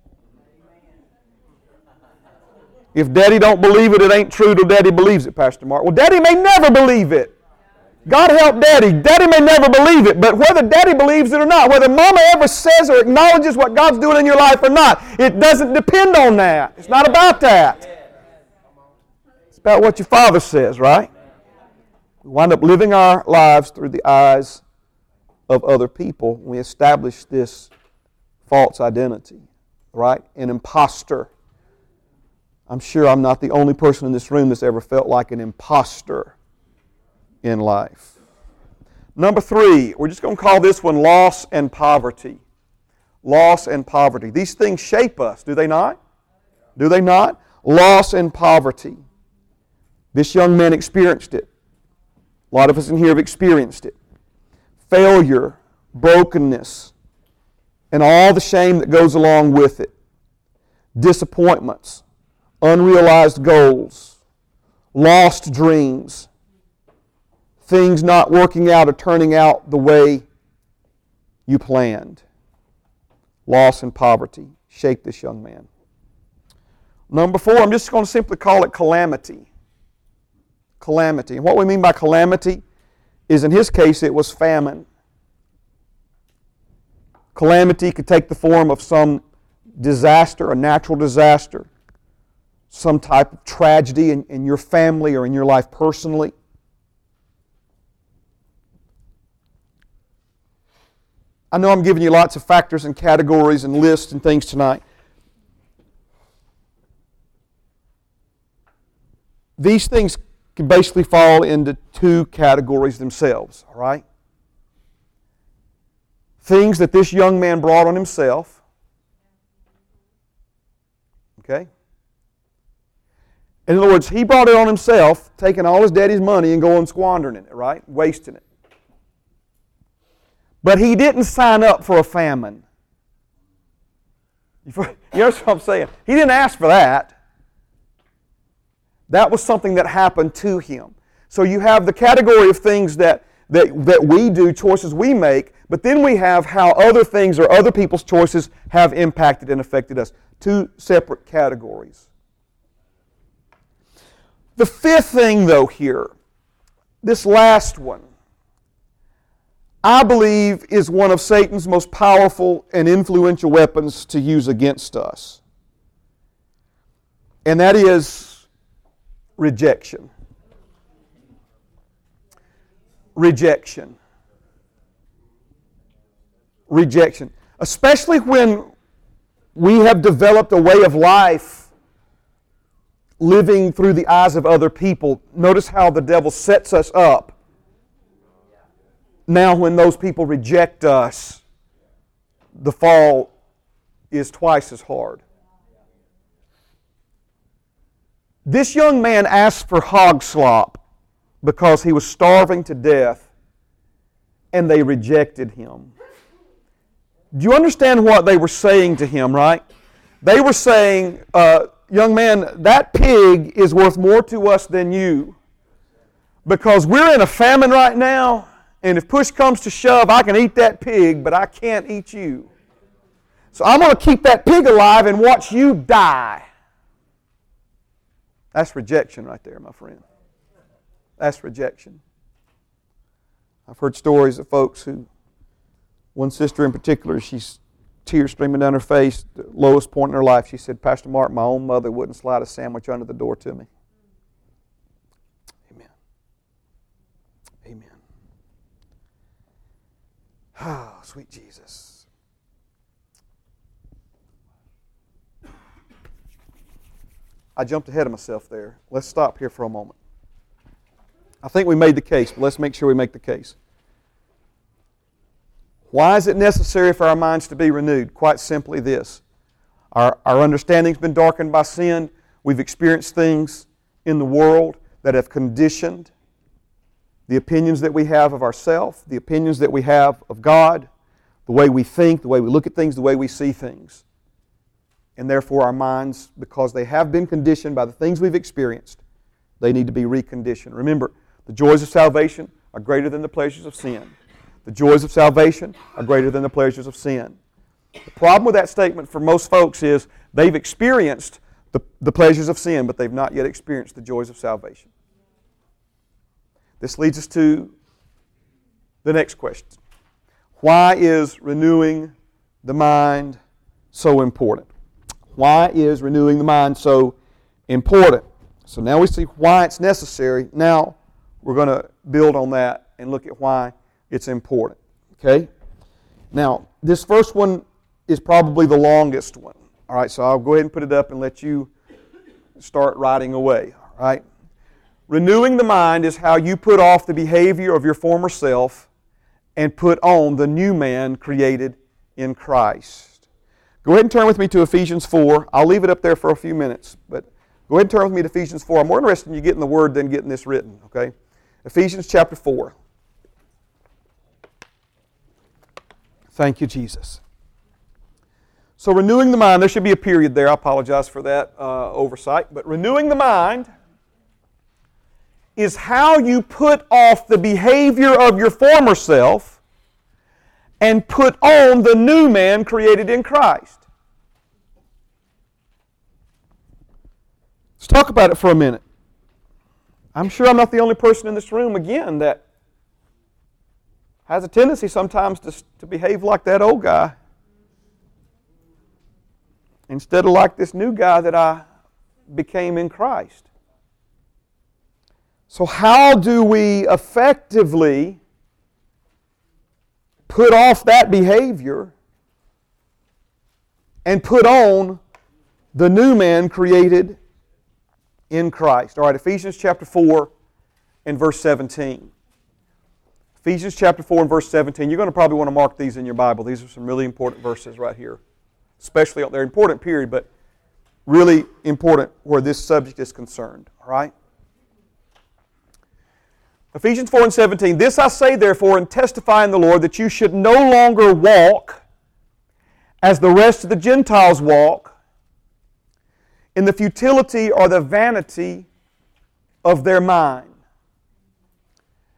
If daddy don't believe it, it ain't true till daddy believes it, Pastor Mark. Well, daddy may never believe it. God help daddy. Daddy may never believe it, but whether daddy believes it or not, whether mama ever says or acknowledges what God's doing in your life or not, it doesn't depend on that. It's not about that. It's about what your father says, right? We wind up living our lives through the eyes of other people. We establish this false identity, right? An impostor. I'm sure I'm not the only person in this room that's ever felt like an impostor in life. Number three, we're just going to call this one loss and poverty. Loss and poverty. These things shape us, do they not? Do they not? Loss and poverty. This young man experienced it. A lot of us in here have experienced it. Failure, brokenness, and all the shame that goes along with it. Disappointments, unrealized goals, lost dreams, things not working out or turning out the way you planned. Loss and poverty shaped this young man. Number four, I'm just going to simply call it calamity calamity. And what we mean by calamity is in his case it was famine. Calamity could take the form of some disaster, a natural disaster, some type of tragedy in, in your family or in your life personally. I know I'm giving you lots of factors and categories and lists and things tonight. These things can basically fall into two categories themselves, all right? Things that this young man brought on himself. Okay? In other words, he brought it on himself, taking all his daddy's money and going squandering it, right? Wasting it. But he didn't sign up for a famine. You know what I'm saying? He didn't ask for that. That was something that happened to him. So you have the category of things that, that, that we do, choices we make, but then we have how other things or other people's choices have impacted and affected us. Two separate categories. The fifth thing, though, here, this last one, I believe is one of Satan's most powerful and influential weapons to use against us. And that is rejection. Rejection. Rejection. Especially when we have developed a way of life living through the eyes of other people. Notice how the devil sets us up. Now, when those people reject us, the fall is twice as hard. This young man asked for hog slop because he was starving to death, and they rejected him. Do you understand what they were saying to him, right? They were saying, uh, Young man, that pig is worth more to us than you because we're in a famine right now, and if push comes to shove, I can eat that pig, but I can't eat you. So I'm going to keep that pig alive and watch you die. That's rejection right there, my friend. That's rejection. I've heard stories of folks who, one sister in particular, she's tears streaming down her face, the lowest point in her life. She said, Pastor Mark, my own mother wouldn't slide a sandwich under the door to me. Amen. Amen. Ah, oh, sweet Jesus. I jumped ahead of myself there. Let's stop here for a moment. I think we made the case, but let's make sure we make the case. Why is it necessary for our minds to be renewed? Quite simply this our, our understanding's been darkened by sin. We've experienced things in the world that have conditioned the opinions that we have of ourselves, the opinions that we have of God, the way we think, the way we look at things, the way we see things. And therefore, our minds, because they have been conditioned by the things we've experienced, they need to be reconditioned. Remember, the joys of salvation are greater than the pleasures of sin. The joys of salvation are greater than the pleasures of sin. The problem with that statement for most folks is they've experienced the, the pleasures of sin, but they've not yet experienced the joys of salvation. This leads us to the next question Why is renewing the mind so important? Why is renewing the mind so important? So now we see why it's necessary. Now we're going to build on that and look at why it's important. Okay? Now, this first one is probably the longest one. All right, so I'll go ahead and put it up and let you start writing away. All right? Renewing the mind is how you put off the behavior of your former self and put on the new man created in Christ. Go ahead and turn with me to Ephesians 4. I'll leave it up there for a few minutes, but go ahead and turn with me to Ephesians 4. I'm more interested in you getting the word than getting this written, okay? Ephesians chapter 4. Thank you, Jesus. So, renewing the mind, there should be a period there. I apologize for that uh, oversight. But renewing the mind is how you put off the behavior of your former self and put on the new man created in Christ. Let's talk about it for a minute. I'm sure I'm not the only person in this room, again, that has a tendency sometimes to, to behave like that old guy instead of like this new guy that I became in Christ. So, how do we effectively put off that behavior and put on the new man created in Christ? All right, Ephesians chapter 4 and verse 17. Ephesians chapter 4 and verse 17. You're going to probably want to mark these in your Bible. These are some really important verses right here, especially they're important period, but really important where this subject is concerned. All right? Ephesians 4 and 17. This I say, therefore, and testify in the Lord that you should no longer walk as the rest of the Gentiles walk in the futility or the vanity of their mind.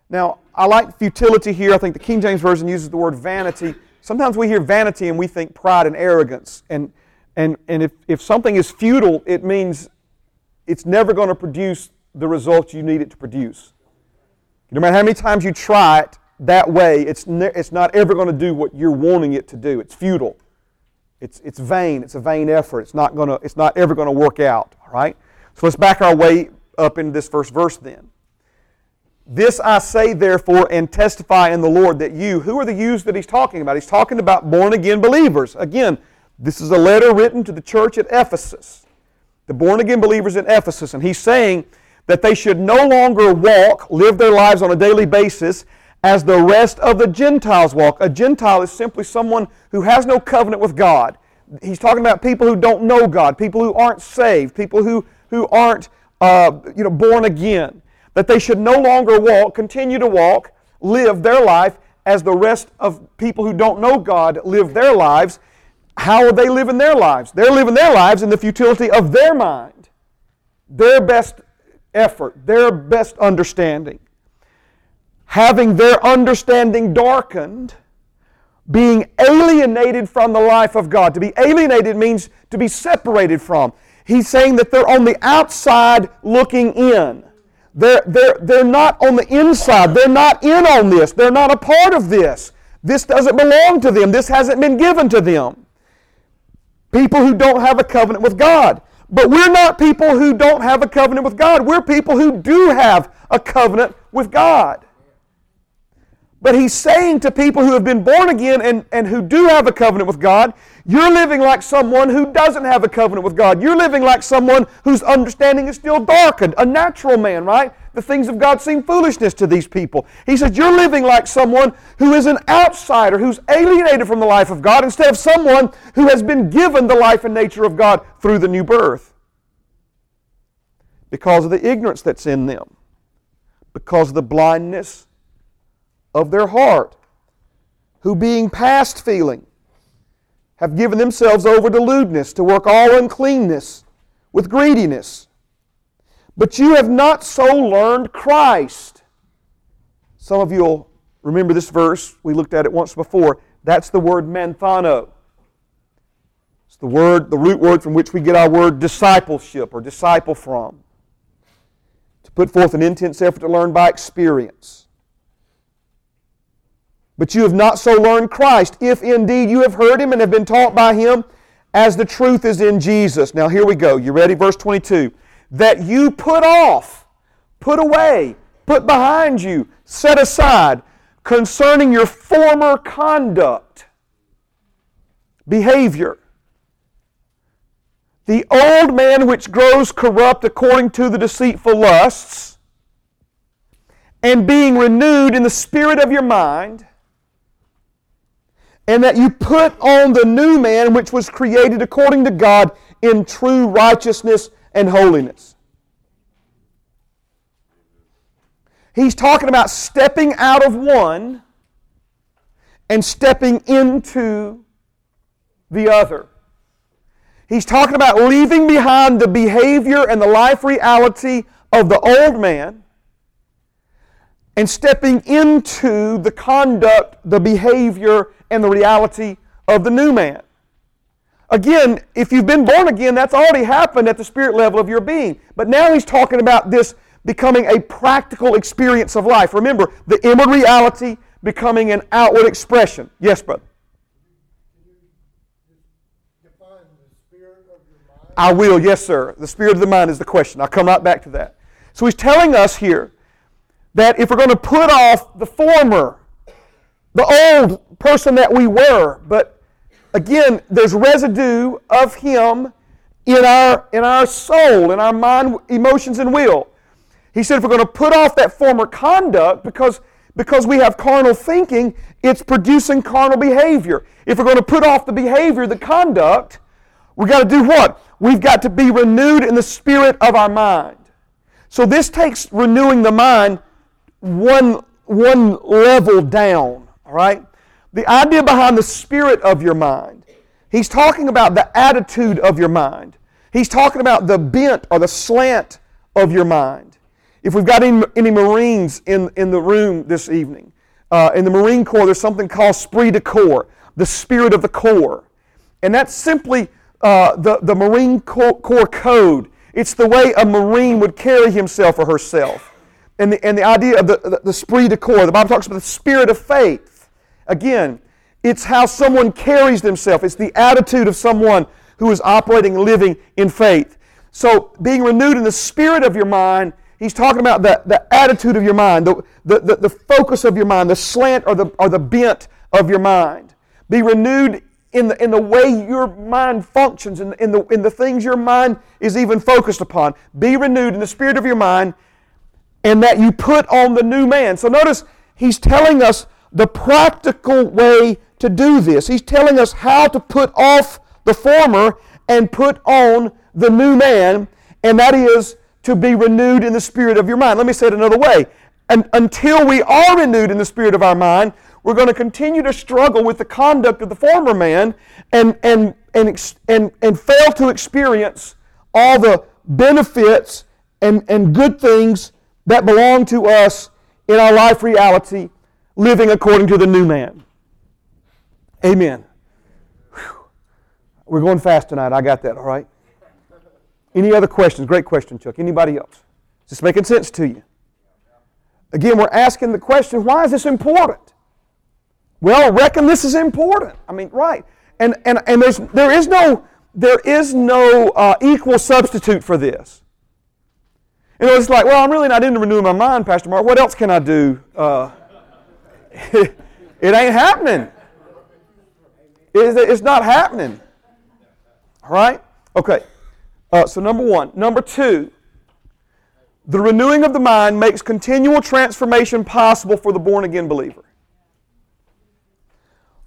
Now, I like futility here. I think the King James Version uses the word vanity. Sometimes we hear vanity and we think pride and arrogance. And, and, and if, if something is futile, it means it's never going to produce the result you need it to produce. No matter how many times you try it that way, it's, ne- it's not ever going to do what you're wanting it to do. It's futile. It's, it's vain. It's a vain effort. It's not, gonna, it's not ever going to work out. All right? So let's back our way up into this first verse then. This I say, therefore, and testify in the Lord that you, who are the yous that he's talking about? He's talking about born again believers. Again, this is a letter written to the church at Ephesus, the born again believers in Ephesus. And he's saying that they should no longer walk, live their lives on a daily basis as the rest of the Gentiles walk. A Gentile is simply someone who has no covenant with God. He's talking about people who don't know God, people who aren't saved, people who, who aren't uh, you know, born again. That they should no longer walk, continue to walk, live their life as the rest of people who don't know God live their lives. How are they living their lives? They're living their lives in the futility of their mind, their best effort, their best understanding. Having their understanding darkened, being alienated from the life of God. To be alienated means to be separated from. He's saying that they're on the outside looking in. They're, they're, they're not on the inside. They're not in on this. They're not a part of this. This doesn't belong to them. This hasn't been given to them. People who don't have a covenant with God. But we're not people who don't have a covenant with God. We're people who do have a covenant with God. But he's saying to people who have been born again and, and who do have a covenant with God, you're living like someone who doesn't have a covenant with God. You're living like someone whose understanding is still darkened, a natural man, right? The things of God seem foolishness to these people. He says, You're living like someone who is an outsider, who's alienated from the life of God, instead of someone who has been given the life and nature of God through the new birth because of the ignorance that's in them. because of the blindness of their heart, who being past feeling, have given themselves over to lewdness, to work all uncleanness with greediness. But you have not so learned Christ. Some of you will remember this verse. We looked at it once before. That's the word manthano. It's the word, the root word from which we get our word discipleship or disciple from. To put forth an intense effort to learn by experience. But you have not so learned Christ, if indeed you have heard him and have been taught by him, as the truth is in Jesus. Now here we go. You ready? Verse 22. That you put off, put away, put behind you, set aside concerning your former conduct, behavior. The old man which grows corrupt according to the deceitful lusts, and being renewed in the spirit of your mind, and that you put on the new man which was created according to God in true righteousness and holiness. He's talking about stepping out of one and stepping into the other. He's talking about leaving behind the behavior and the life reality of the old man and stepping into the conduct, the behavior, and the reality of the new man. Again, if you've been born again, that's already happened at the spirit level of your being. But now he's talking about this becoming a practical experience of life. Remember, the inward reality becoming an outward expression. Yes, brother. I will, yes, sir. The spirit of the mind is the question. I'll come right back to that. So he's telling us here that if we're going to put off the former, the old person that we were, but again, there's residue of Him in our, in our soul, in our mind, emotions, and will. He said if we're going to put off that former conduct, because, because we have carnal thinking, it's producing carnal behavior. If we're going to put off the behavior, the conduct, we've got to do what? We've got to be renewed in the spirit of our mind. So this takes renewing the mind one, one level down. All right? The idea behind the spirit of your mind, he's talking about the attitude of your mind. He's talking about the bent or the slant of your mind. If we've got any, any Marines in, in the room this evening, uh, in the Marine Corps, there's something called esprit de corps, the spirit of the Corps. And that's simply uh, the, the Marine Corps code. It's the way a Marine would carry himself or herself. And the, and the idea of the, the, the esprit de corps, the Bible talks about the spirit of faith. Again, it's how someone carries themselves. It's the attitude of someone who is operating and living in faith. So, being renewed in the spirit of your mind, he's talking about the, the attitude of your mind, the, the, the, the focus of your mind, the slant or the, or the bent of your mind. Be renewed in the, in the way your mind functions, in, in, the, in the things your mind is even focused upon. Be renewed in the spirit of your mind, and that you put on the new man. So, notice he's telling us the practical way to do this. He's telling us how to put off the former and put on the new man, and that is to be renewed in the spirit of your mind. Let me say it another way. And until we are renewed in the spirit of our mind, we're going to continue to struggle with the conduct of the former man and, and, and, and, and fail to experience all the benefits and, and good things that belong to us in our life reality living according to the new man. Amen. Whew. We're going fast tonight. I got that, all right? Any other questions? Great question, Chuck. Anybody else? Is this making sense to you? Again, we're asking the question why is this important? Well, reckon this is important. I mean, right. And, and, and there's, there is no, there is no uh, equal substitute for this. You know, it's like, well, I'm really not into renewing my mind, Pastor Mark. What else can I do? Uh, it ain't happening. It's not happening. All right? Okay. Uh, so, number one. Number two, the renewing of the mind makes continual transformation possible for the born again believer.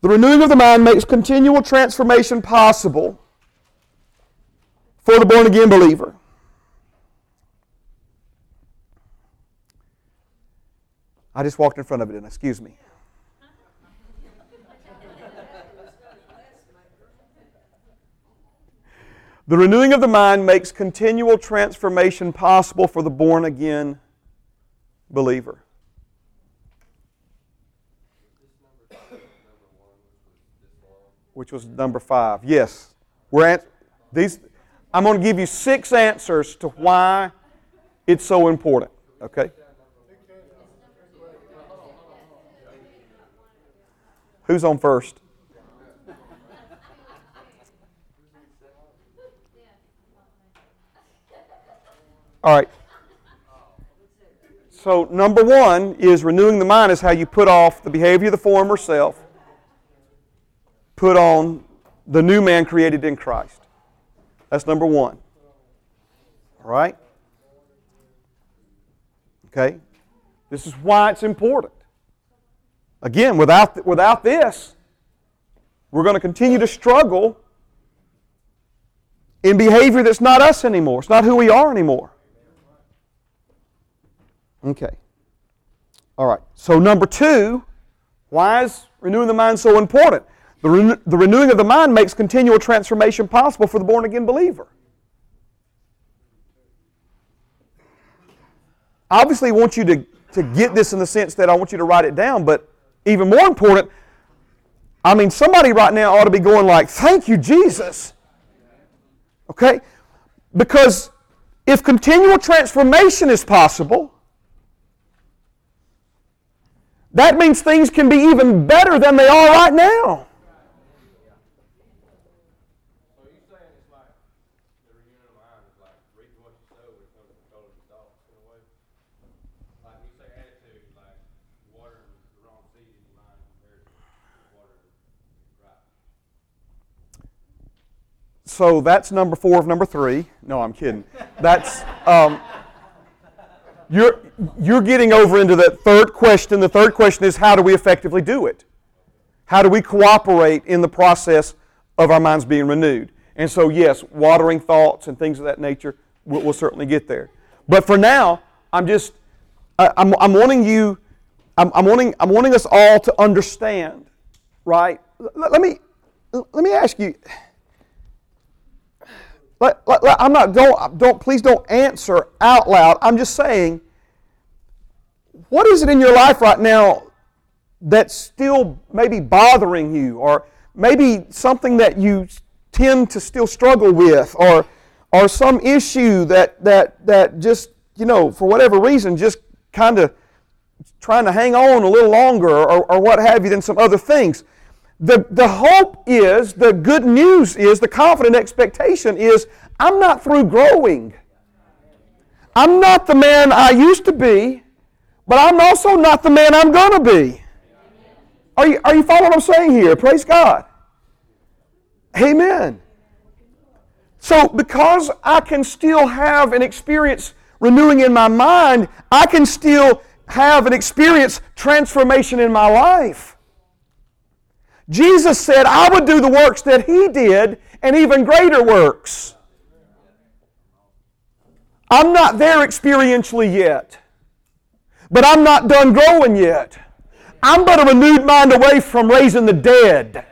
The renewing of the mind makes continual transformation possible for the born again believer. I just walked in front of it, and excuse me. The renewing of the mind makes continual transformation possible for the born again believer. Which was number five. Yes. We're at these I'm going to give you six answers to why it's so important. Okay? Who's on first? All right. So, number one is renewing the mind is how you put off the behavior of the former self, put on the new man created in Christ. That's number one. All right? Okay? This is why it's important. Again, without, without this, we're going to continue to struggle in behavior that's not us anymore. It's not who we are anymore. Okay. All right. So, number two, why is renewing the mind so important? The, the renewing of the mind makes continual transformation possible for the born again believer. Obviously, I want you to, to get this in the sense that I want you to write it down, but even more important, I mean, somebody right now ought to be going like, thank you, Jesus. Okay? Because if continual transformation is possible, that means things can be even better than they are right now. So that's number four of number three. No, I'm kidding. That's um, you're you're getting over into that third question. The third question is how do we effectively do it? How do we cooperate in the process of our minds being renewed? And so, yes, watering thoughts and things of that nature, we'll, we'll certainly get there. But for now, I'm just I'm, I'm wanting you, I'm, I'm wanting I'm wanting us all to understand, right? Let, let me let me ask you. Let, let, let, I'm not, don't, don't, please don't answer out loud. I'm just saying, what is it in your life right now that's still maybe bothering you, or maybe something that you tend to still struggle with, or, or some issue that, that, that just, you know, for whatever reason, just kind of trying to hang on a little longer, or, or what have you, than some other things. The, the hope is, the good news is, the confident expectation is, I'm not through growing. I'm not the man I used to be, but I'm also not the man I'm going to be. Are you, are you following what I'm saying here? Praise God. Amen. So, because I can still have an experience renewing in my mind, I can still have an experience transformation in my life. Jesus said, I would do the works that He did and even greater works. I'm not there experientially yet, but I'm not done growing yet. I'm but a renewed mind away from raising the dead.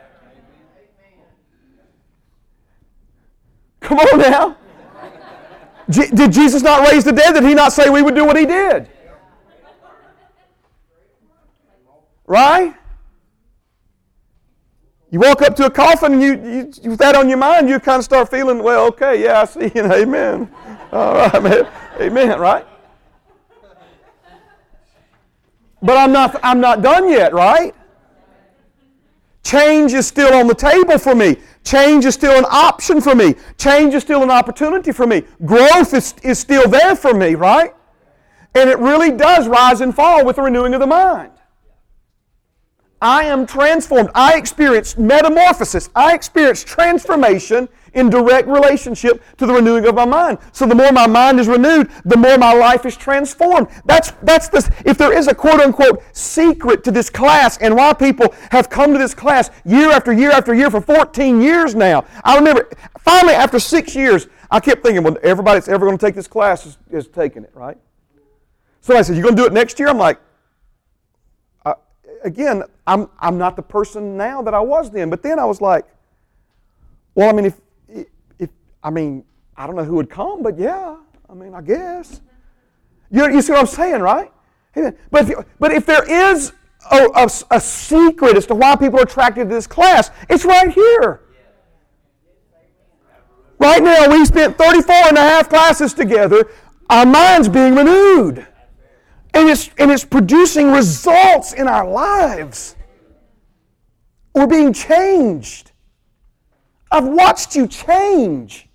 Come on now. did Jesus not raise the dead? Did he not say we would do what he did? Right? You walk up to a coffin and you, you, with that on your mind, you kind of start feeling, well, okay, yeah, I see, you amen. All right, man. Amen, right? But I'm not, I'm not done yet, right? Change is still on the table for me. Change is still an option for me. Change is still an opportunity for me. Growth is, is still there for me, right? And it really does rise and fall with the renewing of the mind. I am transformed. I experience metamorphosis. I experience transformation in direct relationship to the renewing of my mind. So the more my mind is renewed, the more my life is transformed. That's that's the if there is a quote unquote secret to this class and why people have come to this class year after year after year for 14 years now. I remember finally after six years, I kept thinking, well, everybody that's ever going to take this class is, is taking it, right? Somebody said, You're going to do it next year? I'm like, again, I'm, I'm not the person now that I was then. But then I was like, well, I mean, if, if I mean, I don't know who would come, but yeah, I mean, I guess. You, you see what I'm saying, right? But if, but if there is a, a, a secret as to why people are attracted to this class, it's right here. Right now, we spent 34 and a half classes together. Our minds being renewed. And it's, and it's producing results in our lives. We're being changed. I've watched you change.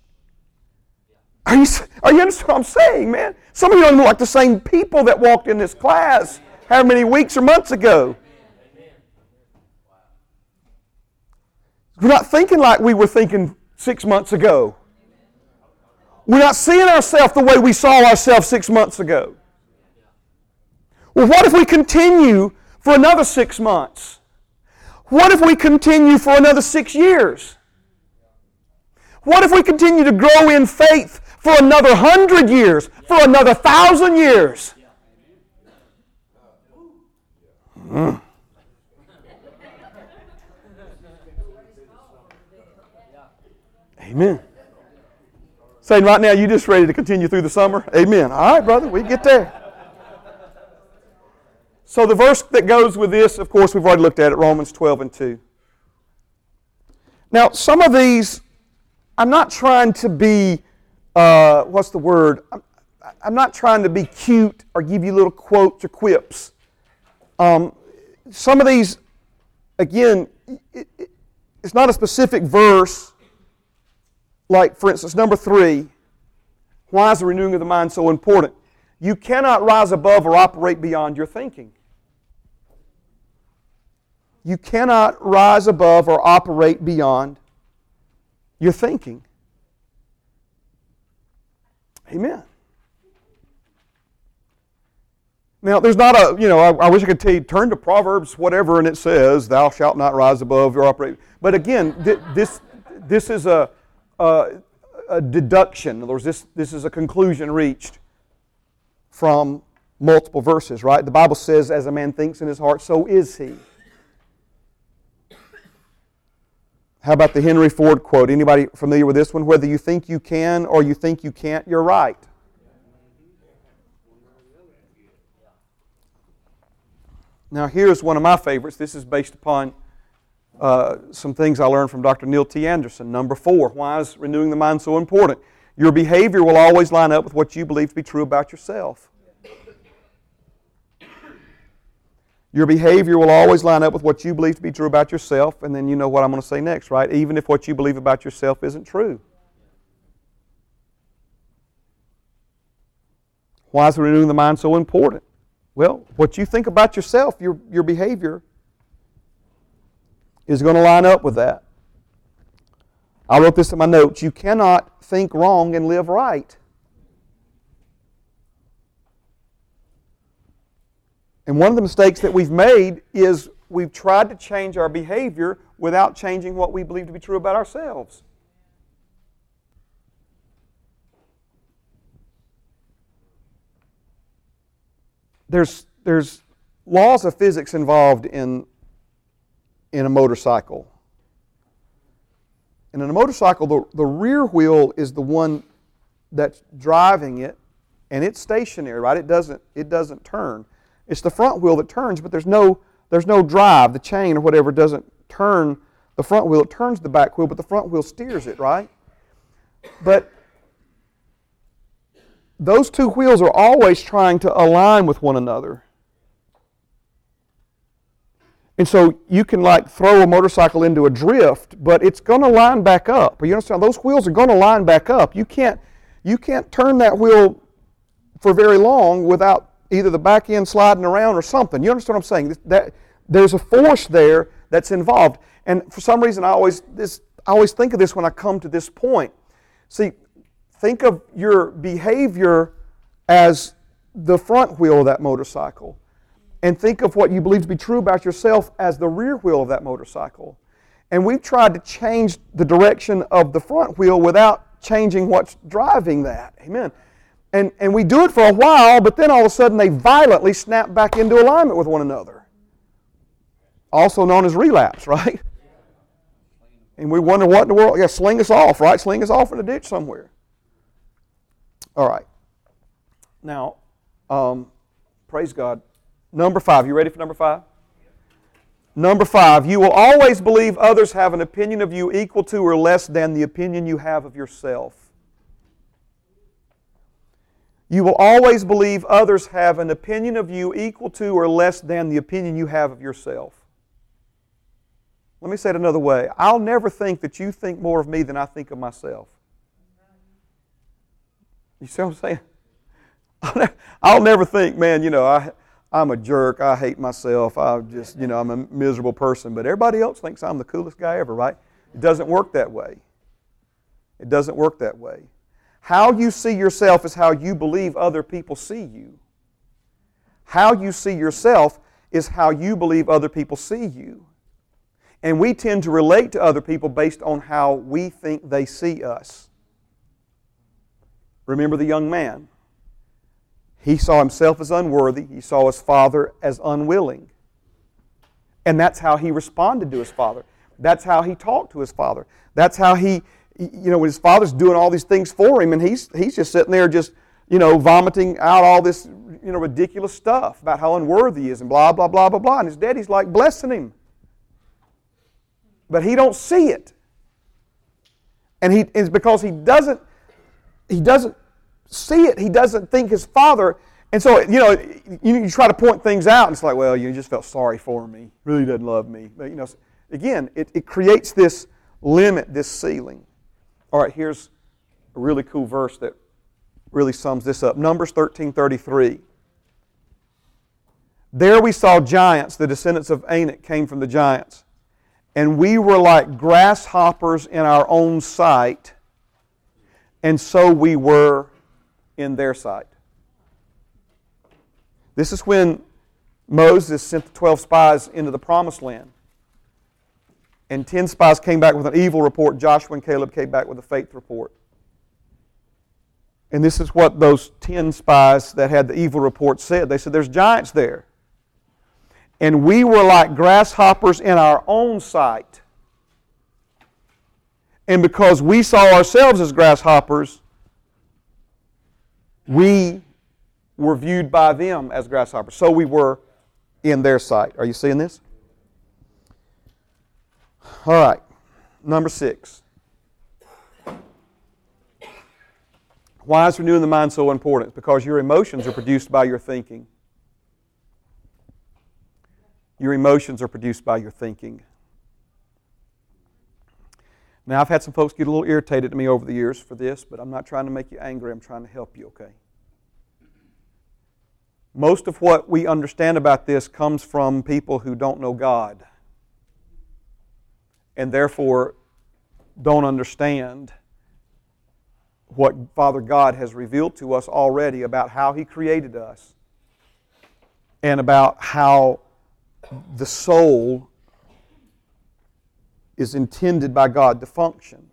Are you, are you understand what I'm saying, man? Some of you don't look like the same people that walked in this class how many weeks or months ago. We're not thinking like we were thinking six months ago. We're not seeing ourselves the way we saw ourselves six months ago. Well, what if we continue for another six months? What if we continue for another six years? What if we continue to grow in faith for another hundred years, for another thousand years? Mm. Amen. Saying right now, you just ready to continue through the summer? Amen. All right, brother, we get there. So the verse that goes with this, of course, we've already looked at it, Romans 12 and 2. Now, some of these, I'm not trying to be, uh, what's the word? I'm, I'm, not trying to be cute or give you little quotes or quips. Um, some of these, again, it, it, it's not a specific verse like, for instance, number three, why is the renewing of the mind so important? You cannot rise above or operate beyond your thinking. You cannot rise above or operate beyond your thinking. Amen. Now, there's not a, you know, I, I, wish I could tell you, turn to Proverbs, whatever, and it says, thou shalt not rise above or operate. But again, th- this, this is a, uh, a deduction. In other words, this, this is a conclusion reached from multiple verses, right? The Bible says, as a man thinks in his heart, so is he. How about the Henry Ford quote? Anybody familiar with this one? Whether you think you can or you think you can't, you're right. Now, here's one of my favorites. This is based upon uh, some things I learned from Dr. Neil T. Anderson. Number four, why is renewing the mind so important? Your behavior will always line up with what you believe to be true about yourself. Your behavior will always line up with what you believe to be true about yourself, and then you know what I'm going to say next, right? Even if what you believe about yourself isn't true. Why is renewing the mind so important? Well, what you think about yourself, your, your behavior, is going to line up with that. I wrote this in my notes. You cannot think wrong and live right. And one of the mistakes that we've made is we've tried to change our behavior without changing what we believe to be true about ourselves. There's, there's laws of physics involved in in a motorcycle. And in a motorcycle, the, the rear wheel is the one that's driving it, and it's stationary, right? It doesn't, it doesn't turn. It's the front wheel that turns, but there's no, there's no drive. The chain or whatever doesn't turn the front wheel. It turns the back wheel, but the front wheel steers it, right? But those two wheels are always trying to align with one another. And so you can like throw a motorcycle into a drift, but it's going to line back up. You understand? Those wheels are going to line back up. You can't, you can't turn that wheel for very long without either the back end sliding around or something. You understand what I'm saying? That, there's a force there that's involved. And for some reason, I always, this, I always think of this when I come to this point. See, think of your behavior as the front wheel of that motorcycle and think of what you believe to be true about yourself as the rear wheel of that motorcycle. And we've tried to change the direction of the front wheel without changing what's driving that. Amen. And, and we do it for a while, but then all of a sudden they violently snap back into alignment with one another. also known as relapse, right? And we wonder what in the world, yeah, sling us off, right? Sling us off in a ditch somewhere. All right. Now, um, praise God. Number five. You ready for number five? Number five, you will always believe others have an opinion of you equal to or less than the opinion you have of yourself. You will always believe others have an opinion of you equal to or less than the opinion you have of yourself. Let me say it another way. I'll never think that you think more of me than I think of myself. You see what I'm saying? I'll never think, man, you know, I, I'm a jerk. I hate myself. I just, you know, I'm a miserable person. But everybody else thinks I'm the coolest guy ever, right? It doesn't work that way. It doesn't work that way. How you see yourself is how you believe other people see you. How you see yourself is how you believe other people see you. And we tend to relate to other people based on how we think they see us. Remember the young man. He saw himself as unworthy, he saw his father as unwilling. And that's how he responded to his father. That's how he talked to his father. That's how he, you know, when his father's doing all these things for him, and he's, he's just sitting there just, you know, vomiting out all this, you know, ridiculous stuff about how unworthy he is and blah, blah, blah, blah, blah. And his daddy's like blessing him but he don't see it. And he it's because he doesn't he doesn't see it. He doesn't think his father. And so, you know, you, you try to point things out, and it's like, well, you just felt sorry for me. Really doesn't love me. But, you know, again, it, it creates this limit, this ceiling. All right, here's a really cool verse that really sums this up. Numbers 13:33. There we saw giants. The descendants of Anak came from the giants and we were like grasshoppers in our own sight, and so we were in their sight. This is when Moses sent the 12 spies into the promised land. And 10 spies came back with an evil report. Joshua and Caleb came back with a faith report. And this is what those 10 spies that had the evil report said. They said, There's giants there and we were like grasshoppers in our own sight. And because we saw ourselves as grasshoppers, we were viewed by them as grasshoppers. So we were in their sight. Are you seeing this? All right. Number six. Why is renewing the mind so important? Because your emotions are produced by your thinking. Your emotions are produced by your thinking. Now, I've had some folks get a little irritated at me over the years for this, but I'm not trying to make you angry. I'm trying to help you, okay? Most of what we understand about this comes from people who don't know God and therefore don't understand what Father God has revealed to us already about how He created us and about how the soul is intended by God to function.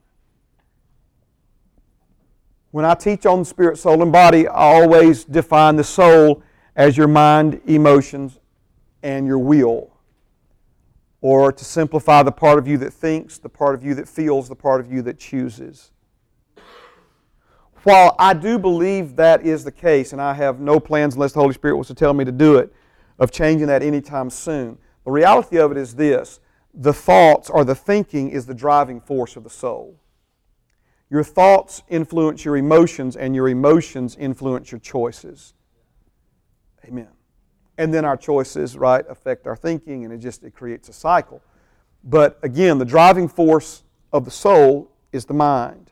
When I teach on spirit, soul, and body, I always define the soul as your mind, emotions, and your will. Or to simplify, the part of you that thinks, the part of you that feels, the part of you that chooses. While I do believe that is the case, and I have no plans unless the Holy Spirit was to tell me to do it, of changing that anytime soon. The reality of it is this the thoughts or the thinking is the driving force of the soul. Your thoughts influence your emotions, and your emotions influence your choices. Amen. And then our choices, right, affect our thinking, and it just it creates a cycle. But again, the driving force of the soul is the mind.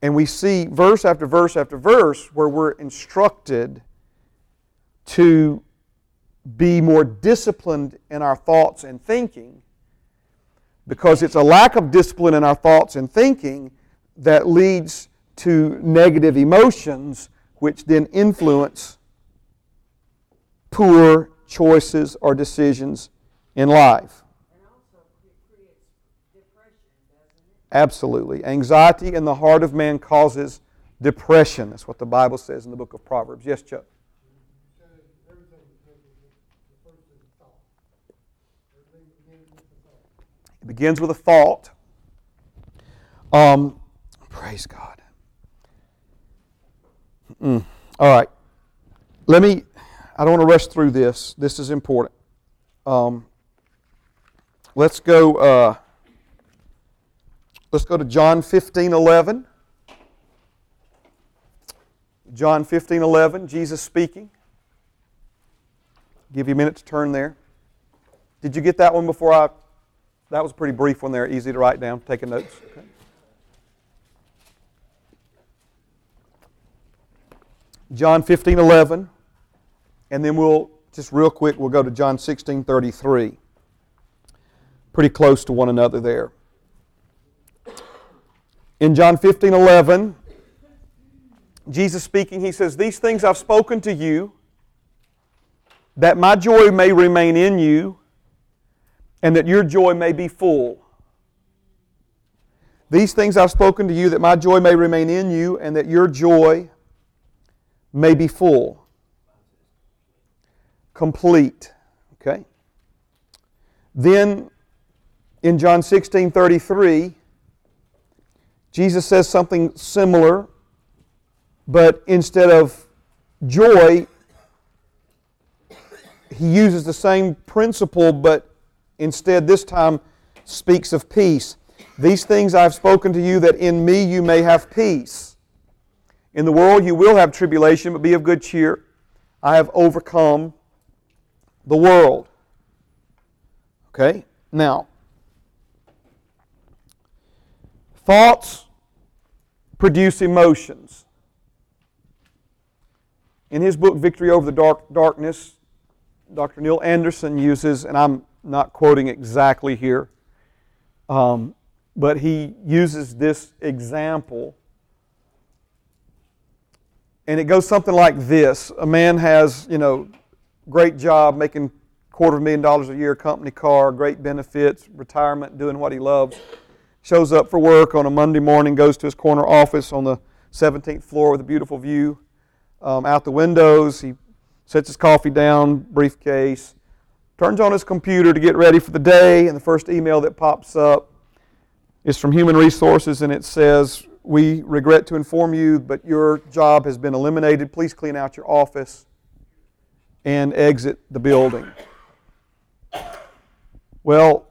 And we see verse after verse after verse where we're instructed to be more disciplined in our thoughts and thinking because it's a lack of discipline in our thoughts and thinking that leads to negative emotions, which then influence poor choices or decisions in life. Absolutely. Anxiety in the heart of man causes depression. That's what the Bible says in the book of Proverbs. Yes, Chuck? It begins with a thought. Um, praise God. Mm. All right. Let me, I don't want to rush through this. This is important. Um, let's go, uh, let's go to John 15 11. John 15 11, Jesus speaking. Give you a minute to turn there. Did you get that one before I? That was a pretty brief one there, easy to write down, taking notes. Okay. John 15 11, and then we'll just real quick, we'll go to John 16 33. Pretty close to one another there. In John 15 11, Jesus speaking, he says, These things I've spoken to you, that my joy may remain in you, and that your joy may be full. These things I've spoken to you, that my joy may remain in you, and that your joy may be full. Complete. Okay? Then in John 16 33, Jesus says something similar but instead of joy, he uses the same principle, but instead this time speaks of peace. These things I've spoken to you that in me you may have peace. In the world you will have tribulation, but be of good cheer. I have overcome the world. Okay? Now, thoughts produce emotions. In his book, Victory Over the Dark, Darkness, Dr. Neil Anderson uses, and I'm not quoting exactly here, um, but he uses this example. And it goes something like this A man has, you know, great job making quarter of a million dollars a year, company car, great benefits, retirement, doing what he loves. Shows up for work on a Monday morning, goes to his corner office on the 17th floor with a beautiful view um, out the windows. He sets his coffee down, briefcase, turns on his computer to get ready for the day, and the first email that pops up is from Human Resources, and it says, We regret to inform you, but your job has been eliminated. Please clean out your office and exit the building. Well,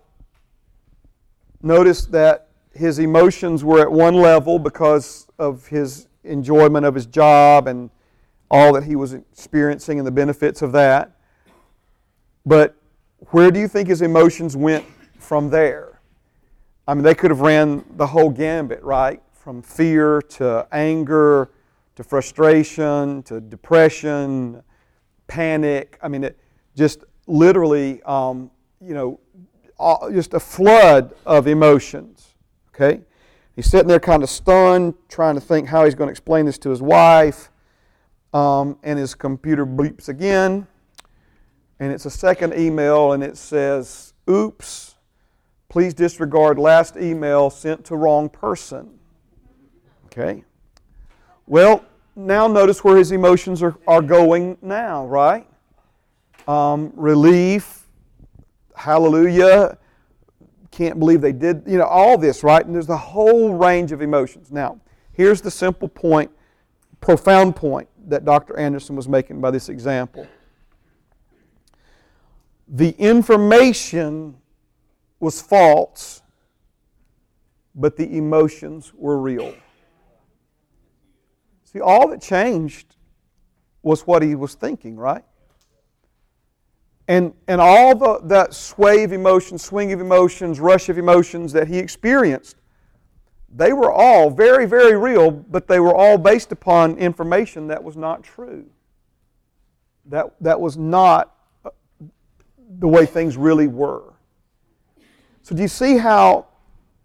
notice that his emotions were at one level because of his enjoyment of his job and all that he was experiencing and the benefits of that. But where do you think his emotions went from there? I mean, they could have ran the whole gambit, right? From fear to anger to frustration to depression, panic. I mean, it just literally, um, you know, just a flood of emotions. Okay? He's sitting there kind of stunned, trying to think how he's going to explain this to his wife. Um, and his computer bleeps again. And it's a second email, and it says, Oops, please disregard last email sent to wrong person. Okay? Well, now notice where his emotions are, are going now, right? Um, relief, hallelujah, can't believe they did, you know, all this, right? And there's a whole range of emotions. Now, here's the simple point, profound point that Dr. Anderson was making by this example. The information was false, but the emotions were real. See, all that changed was what he was thinking, right? And, and all the, that sway of emotions, swing of emotions, rush of emotions that he experienced they were all very, very real, but they were all based upon information that was not true. That, that was not uh, the way things really were. So, do you see how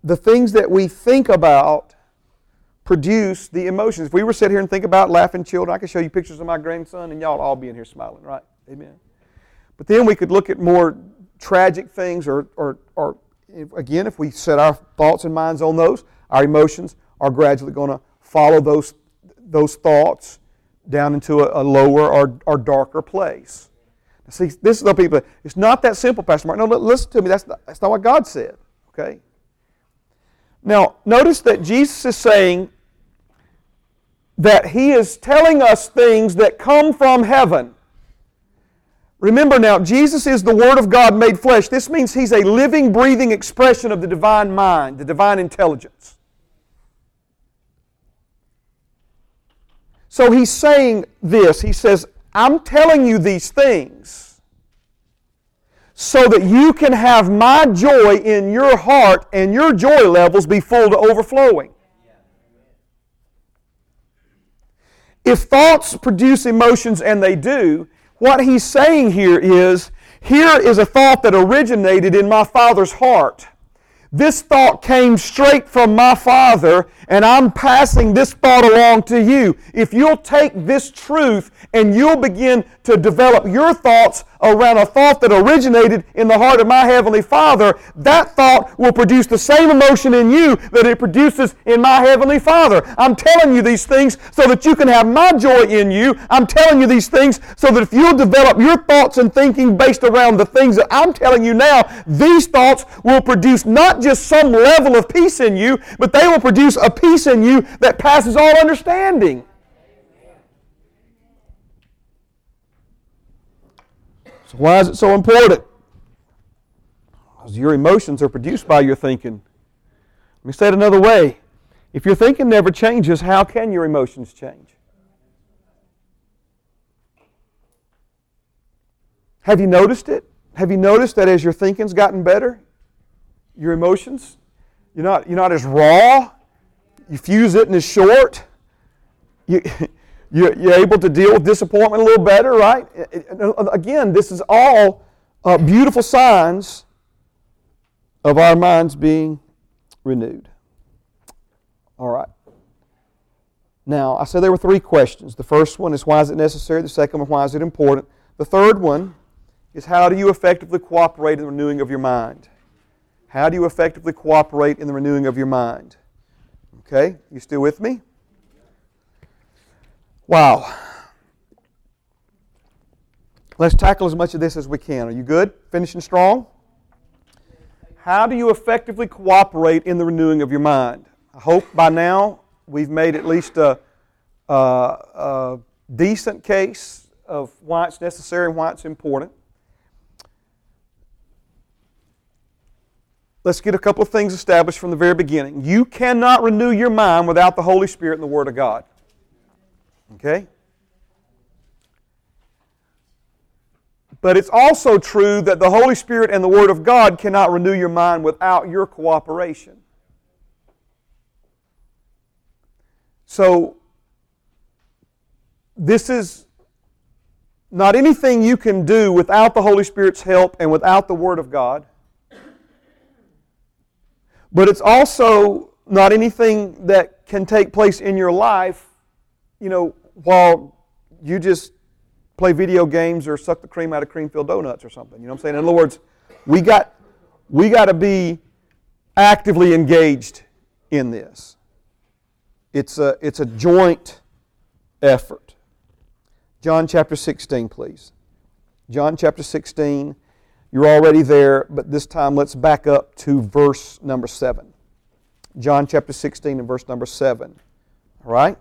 the things that we think about produce the emotions? If we were sit here and think about laughing children, I could show you pictures of my grandson, and y'all all be in here smiling, right? Amen. But then we could look at more tragic things, or, or, or again, if we set our thoughts and minds on those, our emotions are gradually going to follow those, those thoughts down into a, a lower or, or darker place. See, this is the people. It's not that simple, Pastor Mark. No, listen to me. That's not, that's not what God said. Okay? Now, notice that Jesus is saying that He is telling us things that come from heaven. Remember now, Jesus is the Word of God made flesh. This means He's a living, breathing expression of the divine mind, the divine intelligence. So He's saying this He says, I'm telling you these things so that you can have my joy in your heart and your joy levels be full to overflowing. If thoughts produce emotions, and they do, what he's saying here is here is a thought that originated in my Father's heart. This thought came straight from my Father, and I'm passing this thought along to you. If you'll take this truth and you'll begin to develop your thoughts around a thought that originated in the heart of my Heavenly Father, that thought will produce the same emotion in you that it produces in my Heavenly Father. I'm telling you these things so that you can have my joy in you. I'm telling you these things so that if you'll develop your thoughts and thinking based around the things that I'm telling you now, these thoughts will produce not just some level of peace in you, but they will produce a peace in you that passes all understanding. So, why is it so important? Because your emotions are produced by your thinking. Let me say it another way. If your thinking never changes, how can your emotions change? Have you noticed it? Have you noticed that as your thinking's gotten better, your emotions, you're not, you're not as raw, you fuse it and it's short. You, You're able to deal with disappointment a little better, right? Again, this is all uh, beautiful signs of our minds being renewed. All right. Now, I said there were three questions. The first one is why is it necessary? The second one, why is it important? The third one is how do you effectively cooperate in the renewing of your mind? How do you effectively cooperate in the renewing of your mind? Okay, you still with me? Wow. Let's tackle as much of this as we can. Are you good? Finishing strong? How do you effectively cooperate in the renewing of your mind? I hope by now we've made at least a, a, a decent case of why it's necessary and why it's important. Let's get a couple of things established from the very beginning. You cannot renew your mind without the Holy Spirit and the Word of God. Okay? But it's also true that the Holy Spirit and the Word of God cannot renew your mind without your cooperation. So, this is not anything you can do without the Holy Spirit's help and without the Word of God. But it's also not anything that can take place in your life, you know, while you just play video games or suck the cream out of cream filled donuts or something. You know what I'm saying? In other words, we got, we got to be actively engaged in this. It's a, it's a joint effort. John chapter 16, please. John chapter 16. You're already there, but this time let's back up to verse number 7. John chapter 16 and verse number 7. All right?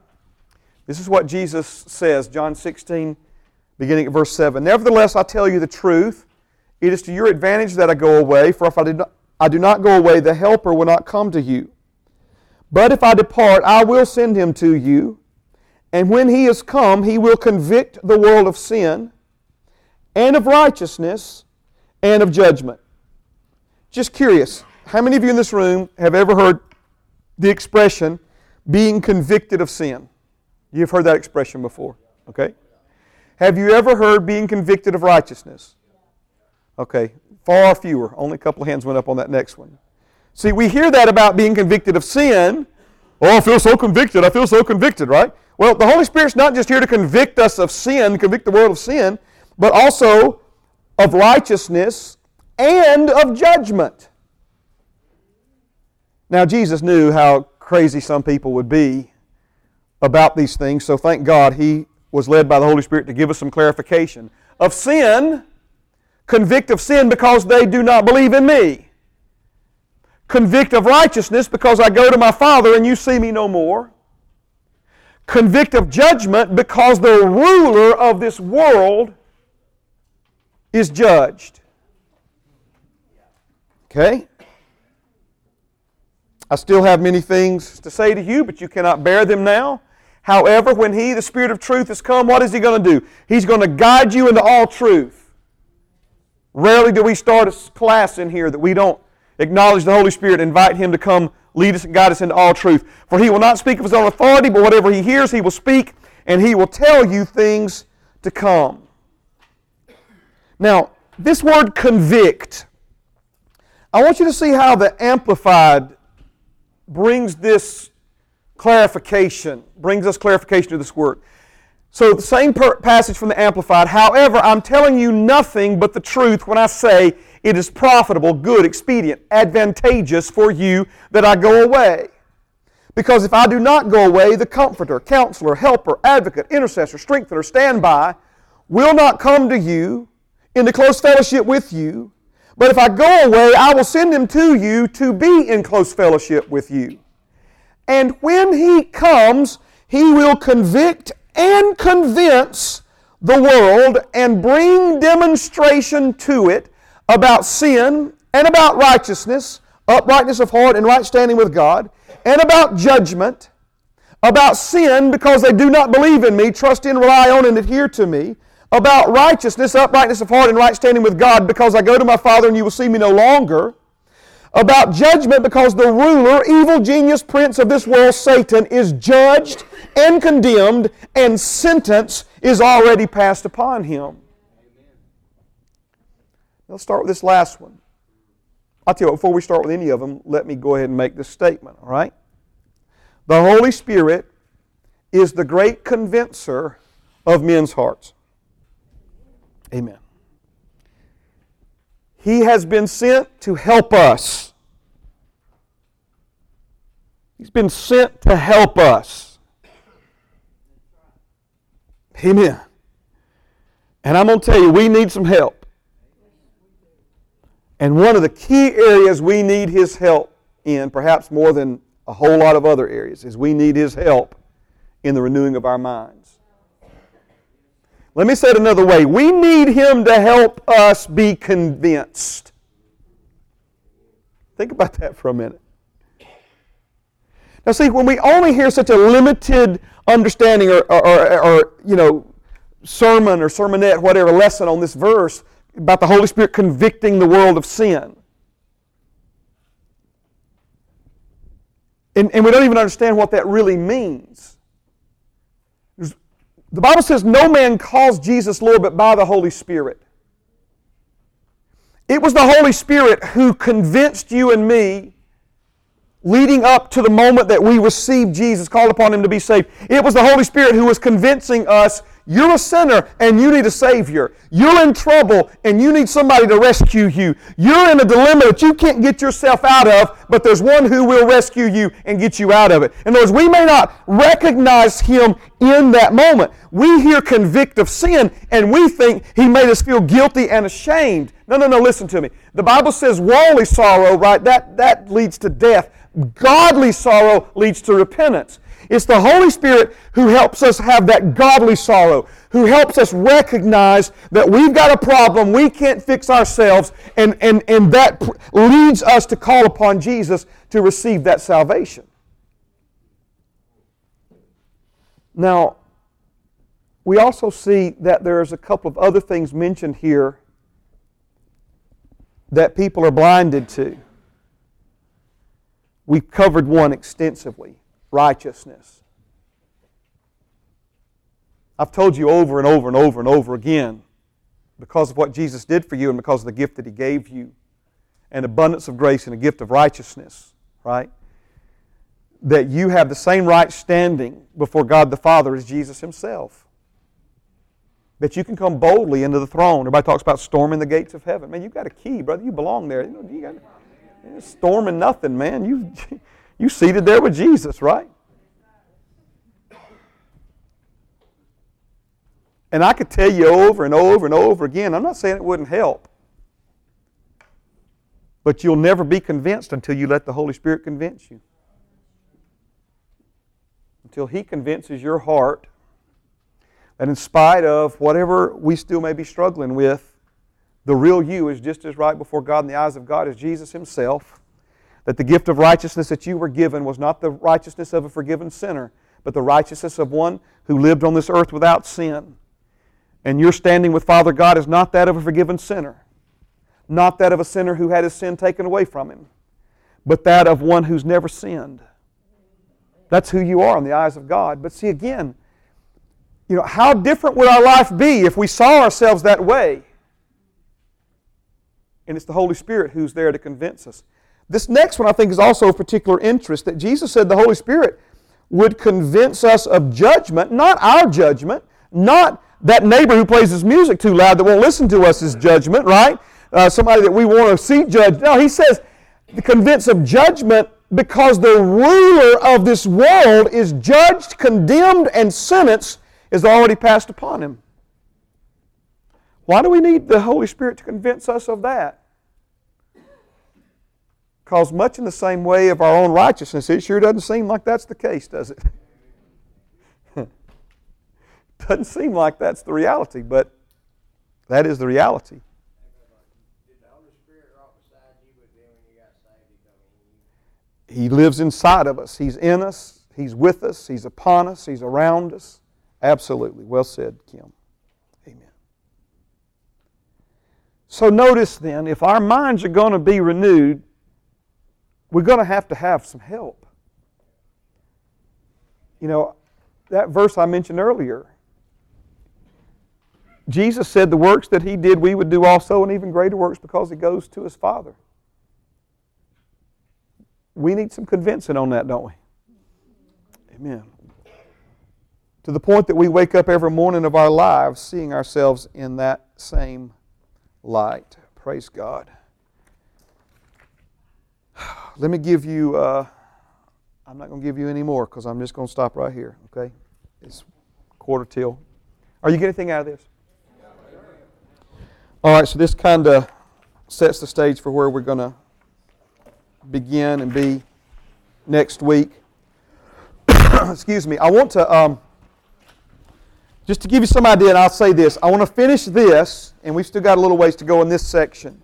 This is what Jesus says, John 16, beginning at verse 7. Nevertheless, I tell you the truth. It is to your advantage that I go away, for if I do not, I do not go away, the Helper will not come to you. But if I depart, I will send him to you. And when he is come, he will convict the world of sin, and of righteousness, and of judgment. Just curious, how many of you in this room have ever heard the expression being convicted of sin? You've heard that expression before, okay? Have you ever heard being convicted of righteousness? Okay, far fewer. Only a couple of hands went up on that next one. See, we hear that about being convicted of sin. Oh, I feel so convicted. I feel so convicted, right? Well, the Holy Spirit's not just here to convict us of sin, convict the world of sin, but also of righteousness and of judgment. Now, Jesus knew how crazy some people would be about these things. So thank God he was led by the Holy Spirit to give us some clarification. Of sin, convict of sin because they do not believe in me. Convict of righteousness because I go to my Father and you see me no more. Convict of judgment because the ruler of this world is judged. Okay? I still have many things to say to you, but you cannot bear them now. However, when He, the Spirit of truth, has come, what is He going to do? He's going to guide you into all truth. Rarely do we start a class in here that we don't acknowledge the Holy Spirit, invite Him to come lead us and guide us into all truth. For He will not speak of His own authority, but whatever He hears, He will speak, and He will tell you things to come. Now, this word convict, I want you to see how the Amplified brings this clarification, brings us clarification to this word. So, the same per- passage from the Amplified. However, I'm telling you nothing but the truth when I say it is profitable, good, expedient, advantageous for you that I go away. Because if I do not go away, the Comforter, Counselor, Helper, Advocate, Intercessor, Strengthener, Standby will not come to you into close fellowship with you. But if I go away, I will send him to you to be in close fellowship with you. And when he comes, he will convict and convince the world and bring demonstration to it about sin and about righteousness, uprightness of heart and right standing with God, and about judgment, about sin because they do not believe in me, trust in, rely on, and adhere to me, about righteousness, uprightness of heart, and right standing with God because I go to my Father and you will see me no longer, about judgment because the ruler, evil genius prince of this world, Satan, is judged and condemned, and sentence is already passed upon him. Let's start with this last one. I'll tell you before we start with any of them, let me go ahead and make this statement, all right? The Holy Spirit is the great convincer of men's hearts. Amen. He has been sent to help us. He's been sent to help us. Amen. And I'm going to tell you, we need some help. And one of the key areas we need His help in, perhaps more than a whole lot of other areas, is we need His help in the renewing of our minds. Let me say it another way. We need Him to help us be convinced. Think about that for a minute. Now, see, when we only hear such a limited understanding or, or, or, or you know, sermon or sermonette, whatever lesson on this verse about the Holy Spirit convicting the world of sin. And, and we don't even understand what that really means. The Bible says no man calls Jesus Lord but by the Holy Spirit. It was the Holy Spirit who convinced you and me leading up to the moment that we received Jesus, called upon Him to be saved. It was the Holy Spirit who was convincing us you're a sinner and you need a Savior. You're in trouble and you need somebody to rescue you. You're in a dilemma that you can't get yourself out of, but there's one who will rescue you and get you out of it. In other words, we may not recognize Him in that moment. We hear convict of sin and we think He made us feel guilty and ashamed. No, no, no, listen to me. The Bible says worldly sorrow, right? That, that leads to death. Godly sorrow leads to repentance. It's the Holy Spirit who helps us have that godly sorrow, who helps us recognize that we've got a problem we can't fix ourselves, and, and, and that leads us to call upon Jesus to receive that salvation. Now, we also see that there's a couple of other things mentioned here that people are blinded to. We've covered one extensively righteousness. I've told you over and over and over and over again because of what Jesus did for you and because of the gift that He gave you, an abundance of grace and a gift of righteousness, right? That you have the same right standing before God the Father as Jesus Himself. That you can come boldly into the throne. Everybody talks about storming the gates of heaven. Man, you've got a key, brother. You belong there. You, know, you got storming nothing, man. You You seated there with Jesus, right? And I could tell you over and over and over again, I'm not saying it wouldn't help. But you'll never be convinced until you let the Holy Spirit convince you. Until He convinces your heart that in spite of whatever we still may be struggling with, the real you is just as right before God in the eyes of God as Jesus Himself. That the gift of righteousness that you were given was not the righteousness of a forgiven sinner, but the righteousness of one who lived on this earth without sin. And your standing with Father God is not that of a forgiven sinner, not that of a sinner who had his sin taken away from him, but that of one who's never sinned. That's who you are in the eyes of God. But see, again, you know, how different would our life be if we saw ourselves that way? And it's the Holy Spirit who's there to convince us. This next one I think is also of particular interest that Jesus said the Holy Spirit would convince us of judgment, not our judgment, not that neighbor who plays his music too loud that won't listen to us is judgment, right? Uh, somebody that we want to see judged. No, he says the convince of judgment because the ruler of this world is judged, condemned, and sentenced is already passed upon him. Why do we need the Holy Spirit to convince us of that? Because, much in the same way of our own righteousness, it sure doesn't seem like that's the case, does it? doesn't seem like that's the reality, but that is the reality. He lives inside of us. He's in us. He's with us. He's upon us. He's around us. Absolutely. Well said, Kim. Amen. So notice then, if our minds are going to be renewed, we're going to have to have some help. You know, that verse I mentioned earlier, Jesus said the works that he did, we would do also, and even greater works because he goes to his Father. We need some convincing on that, don't we? Amen to the point that we wake up every morning of our lives seeing ourselves in that same light. Praise God. Let me give you, uh, I'm not going to give you any more because I'm just going to stop right here, okay? It's quarter till. Are you getting anything out of this? All right, so this kind of sets the stage for where we're going to begin and be next week. Excuse me. I want to. Um, just to give you some idea, and I'll say this I want to finish this, and we've still got a little ways to go in this section.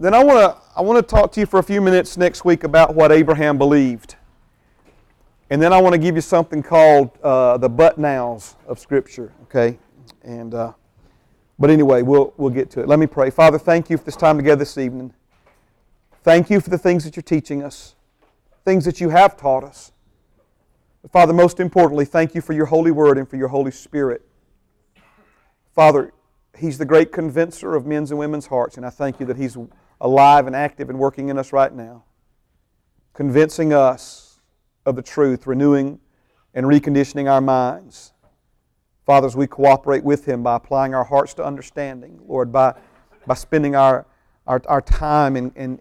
Then I want to, I want to talk to you for a few minutes next week about what Abraham believed. And then I want to give you something called uh, the but nows of Scripture, okay? And, uh, but anyway, we'll, we'll get to it. Let me pray. Father, thank you for this time together this evening. Thank you for the things that you're teaching us, things that you have taught us. But Father, most importantly, thank you for your holy word and for your Holy Spirit. Father, He's the great convincer of men's and women's hearts, and I thank you that He's alive and active and working in us right now, convincing us of the truth, renewing and reconditioning our minds. Father, as we cooperate with Him by applying our hearts to understanding, Lord, by, by spending our, our, our time in, in,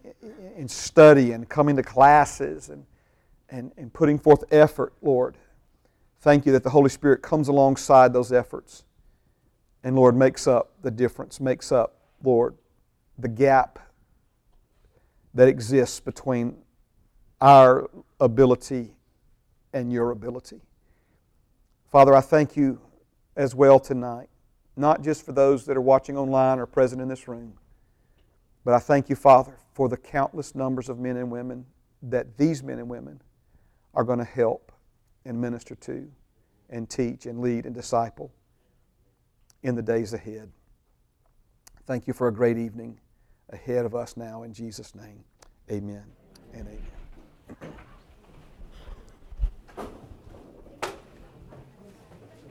in study and coming to classes and and, and putting forth effort, Lord. Thank you that the Holy Spirit comes alongside those efforts and, Lord, makes up the difference, makes up, Lord, the gap that exists between our ability and your ability. Father, I thank you as well tonight, not just for those that are watching online or present in this room, but I thank you, Father, for the countless numbers of men and women that these men and women are going to help and minister to and teach and lead and disciple in the days ahead. Thank you for a great evening ahead of us now in Jesus' name. Amen and amen.